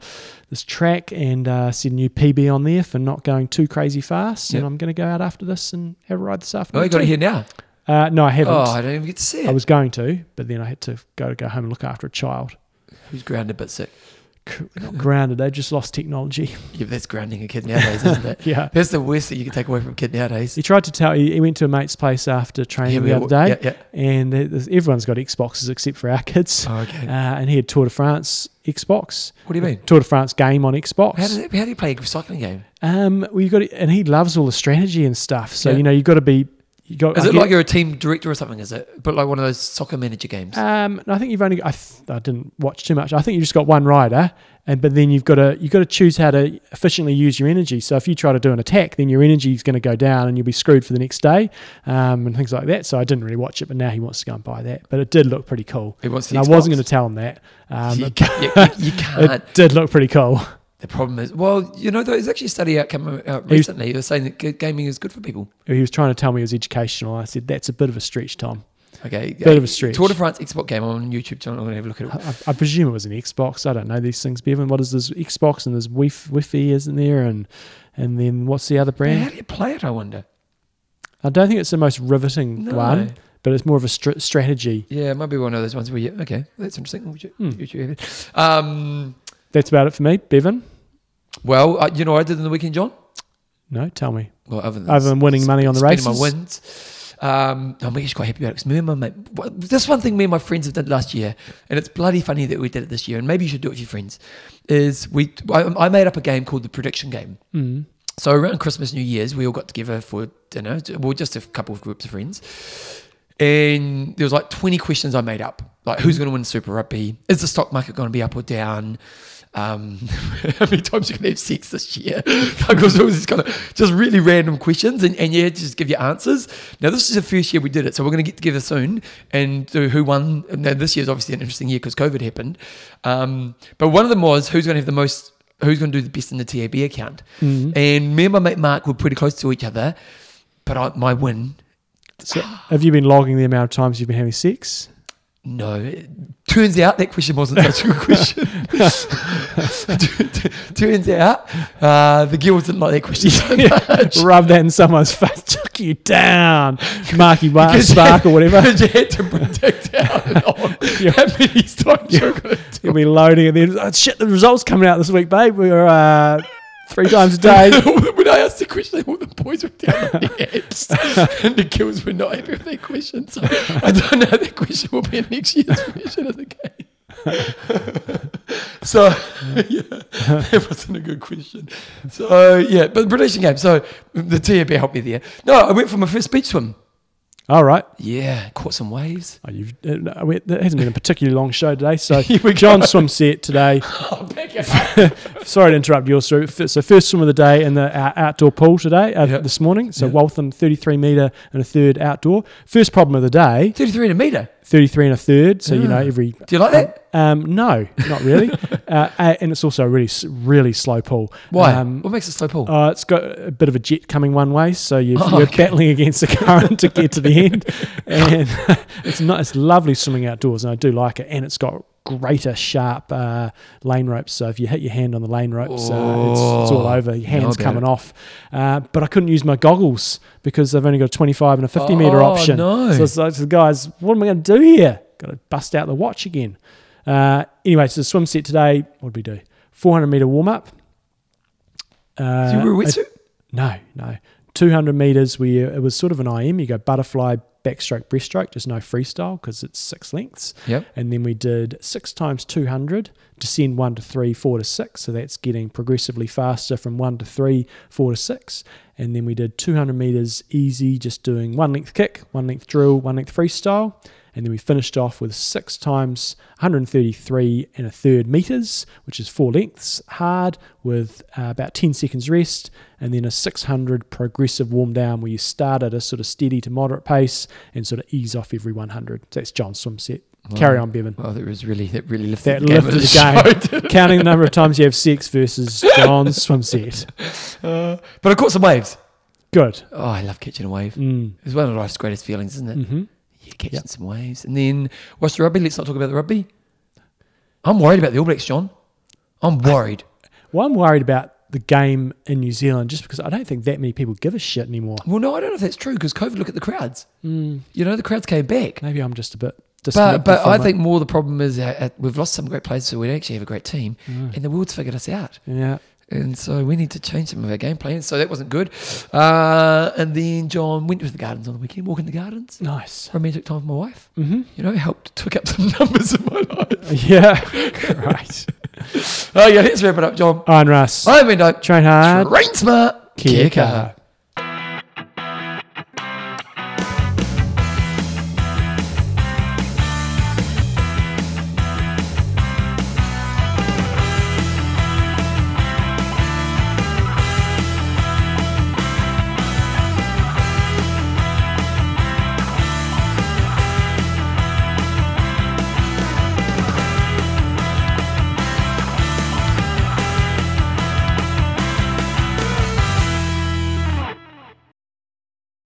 this track and uh, set a new PB on there for not going too crazy fast. Yep. And I'm going to go out after this and have a ride this afternoon. Oh, you got it here now. Uh, no, I haven't. Oh, I don't even get to see it. I was going to, but then I had to go to go home and look after a child. Who's grounded but sick? Not grounded. They just lost technology. Yeah, that's grounding a kid nowadays, isn't it? *laughs* yeah. That's the worst that you can take away from a kid nowadays. He tried to tell. He, he went to a mate's place after training Yeah, the other day, Yeah, and everyone's got Xboxes except for our kids. Oh, okay. Uh, and he had Tour de France Xbox. what do you mean? Tour de France game on Xbox. How do, how do you play a cycling game? Um, well, you got to, and he loves all the strategy and stuff. So you know, you've got to be. You got. Is I it get- like you're a team director or something? Is it? But like one of those soccer manager games. Um, I think you've only. I, th- I didn't watch too much. I think you just got one rider, and but then you've got to you've got to choose how to efficiently use your energy. So if you try to do an attack, then your energy is going to go down, and you'll be screwed for the next day, um, and things like that. So I didn't really watch it, but now he wants to go and buy that. But it did look pretty cool. He wants And I wasn't going to tell him that. Um, you, can't, you- you *laughs* can't. it did look pretty cool. The problem is, well, you know, there's actually a study out out He was- recently. Saying that gaming is good for people. He was trying to tell me it was educational. I said that's a bit of a stretch, Tom. Okay, Bit of a stretch. Tour de France Xbox game on YouTube channel. I'm gonna have a look at it. I, I presume it was an Xbox. I don't know these things, Bevan. What is this Xbox and there's Wi- Wi-Fi, isn't there? And and then what's the other brand? how do you play it? I wonder. I don't think it's the most riveting No. one, but it's more of a str- strategy. Yeah, it might be one of those ones where you. Okay, that's interesting. Would you, would you have it? Um, That's about it for me, Bevan. Well, uh, you know, what I did in the weekend, John. No, tell me. Well, other than, Other than winning money on the spending races? my wins. Um, I'm actually quite happy about it because me and my mate. well, This one thing me and my friends have done last year, and it's bloody funny that we did it this year, and maybe you should do it with your friends. Is we I, I made up a game called the prediction game. Mm. So around Christmas, New Year's, we all got together for dinner. Well, just a couple of groups of friends. And there was like 20 questions I made up. Like, who's going to win Super Rugby? Is the stock market going to be up or down? Um, *laughs* how many times you can have sex this year? like, it was kind of just really random questions, and, and you had to just give your answers. Now, this is the first year we did it, so we're going to get together soon and do who won. Now, this year's obviously an interesting year because COVID happened. Um, but one of them was who's going to have the most, who's going to do the best in the TAB account. Mm. And me and my mate Mark were pretty close to each other, but I, my win, So, have you been logging the amount of times you've been having sex? no. Turns out that question wasn't such a good question. *laughs* turns out uh, the girls didn't like that question so much. Rub that in someone's face, took you down, Marky Mark Spark or whatever. Because you had to predict out and on how many times you're going to You'll be loading, and then oh, shit, the results coming out this week, babe. We're uh, three times a day. *laughs* when I asked the question, all the boys were down on the apps, *laughs* and the girls were not happy with that question. So I don't know. That question will be in next year's version of the game. so *laughs* yeah, that wasn't a good question. So yeah, but the prediction game. So the TAB helped me there. No, I went for my first beach swim. All right. Yeah, caught some waves. Oh, you've, uh, no, we- it hasn't been a particularly long show today, so. *laughs* John swim set today. *laughs* Oh, it up. *laughs* Sorry to interrupt yours. So, so first swim of the day in the uh, outdoor pool today, uh, Yep. this morning. So Yep. Waltham, 33 metre and a third outdoor. First problem of the day, Thirty-three in a meter. 33 and a third. So, you know, Ah. every... Do you like that? Um, no, not really. Uh, and it's also a really, really slow pool. Why? Um, what makes it slow pull? Uh, it's got a bit of a jet coming one way, so you're, Oh, you're okay. battling against the *laughs* current to get to the end. And *laughs* it's not, it's lovely swimming outdoors, and I do like it. And it's got greater sharp uh, lane ropes, so if you hit your hand on the lane ropes, uh, it's, it's all Oh, over. Your hands coming it. off. Uh, but I couldn't use my goggles because they've only got a 25 and a 50 meter Oh, option. no. So it's like, guys, what am I going to do here? Got to bust out the watch again. Uh, anyway, so the swim set today, what did we do? 400 meter warm up. Uh, you wear a a- wetsuit? no, no. 200 meters, we it was sort of an IM. You go butterfly, backstroke, breaststroke, just no freestyle because it's six lengths. Yep. And then we did six times 200, descend one to three, four to six. So that's getting progressively faster from one to three, four to six. And then we did 200 meters easy, just doing one length kick, one length drill, one length freestyle. And then we finished off with six times 133 and a third meters, which is four lengths hard with uh, about 10 seconds rest, and then a 600 progressive warm down where you start at a sort of steady to moderate pace and sort of ease off every 100. So that's John's swim set. Carry on, Bevan. Well, that was really that really lifted That the game. lifted the game. Counting the number of times you have sex versus *laughs* John's swim set. Uh, but I caught some waves. Good. Oh, I love catching a wave. Mm. It's one of life's greatest feelings, isn't it? hmm Yeah, catching Yep. some waves. And then what's the rugby. Let's not talk about the rugby. I'm worried about the All Blacks, John. I'm worried. Well, I'm worried about the game in New Zealand just because I don't think that many people give a shit anymore. Well, no, I don't know if that's true because COVID. Look at the crowds. Mm. You know, the crowds came back. Maybe I'm just a bit But but I it. think more the problem is uh, uh, we've lost some great players, so we don't actually have a great team, Mm. and the world's figured us out, yeah. And so we need to change some of our game plans. So that wasn't good. Uh, and then John went to the gardens on the weekend, walking the gardens, Nice. romantic time with my wife. hmm You know, helped took up some *laughs* numbers in my life. *laughs* Yeah. right. Oh yeah, let's wrap it up, John. Iron Russ. I'm Endo. Train hard. Train smart. Kia kaha.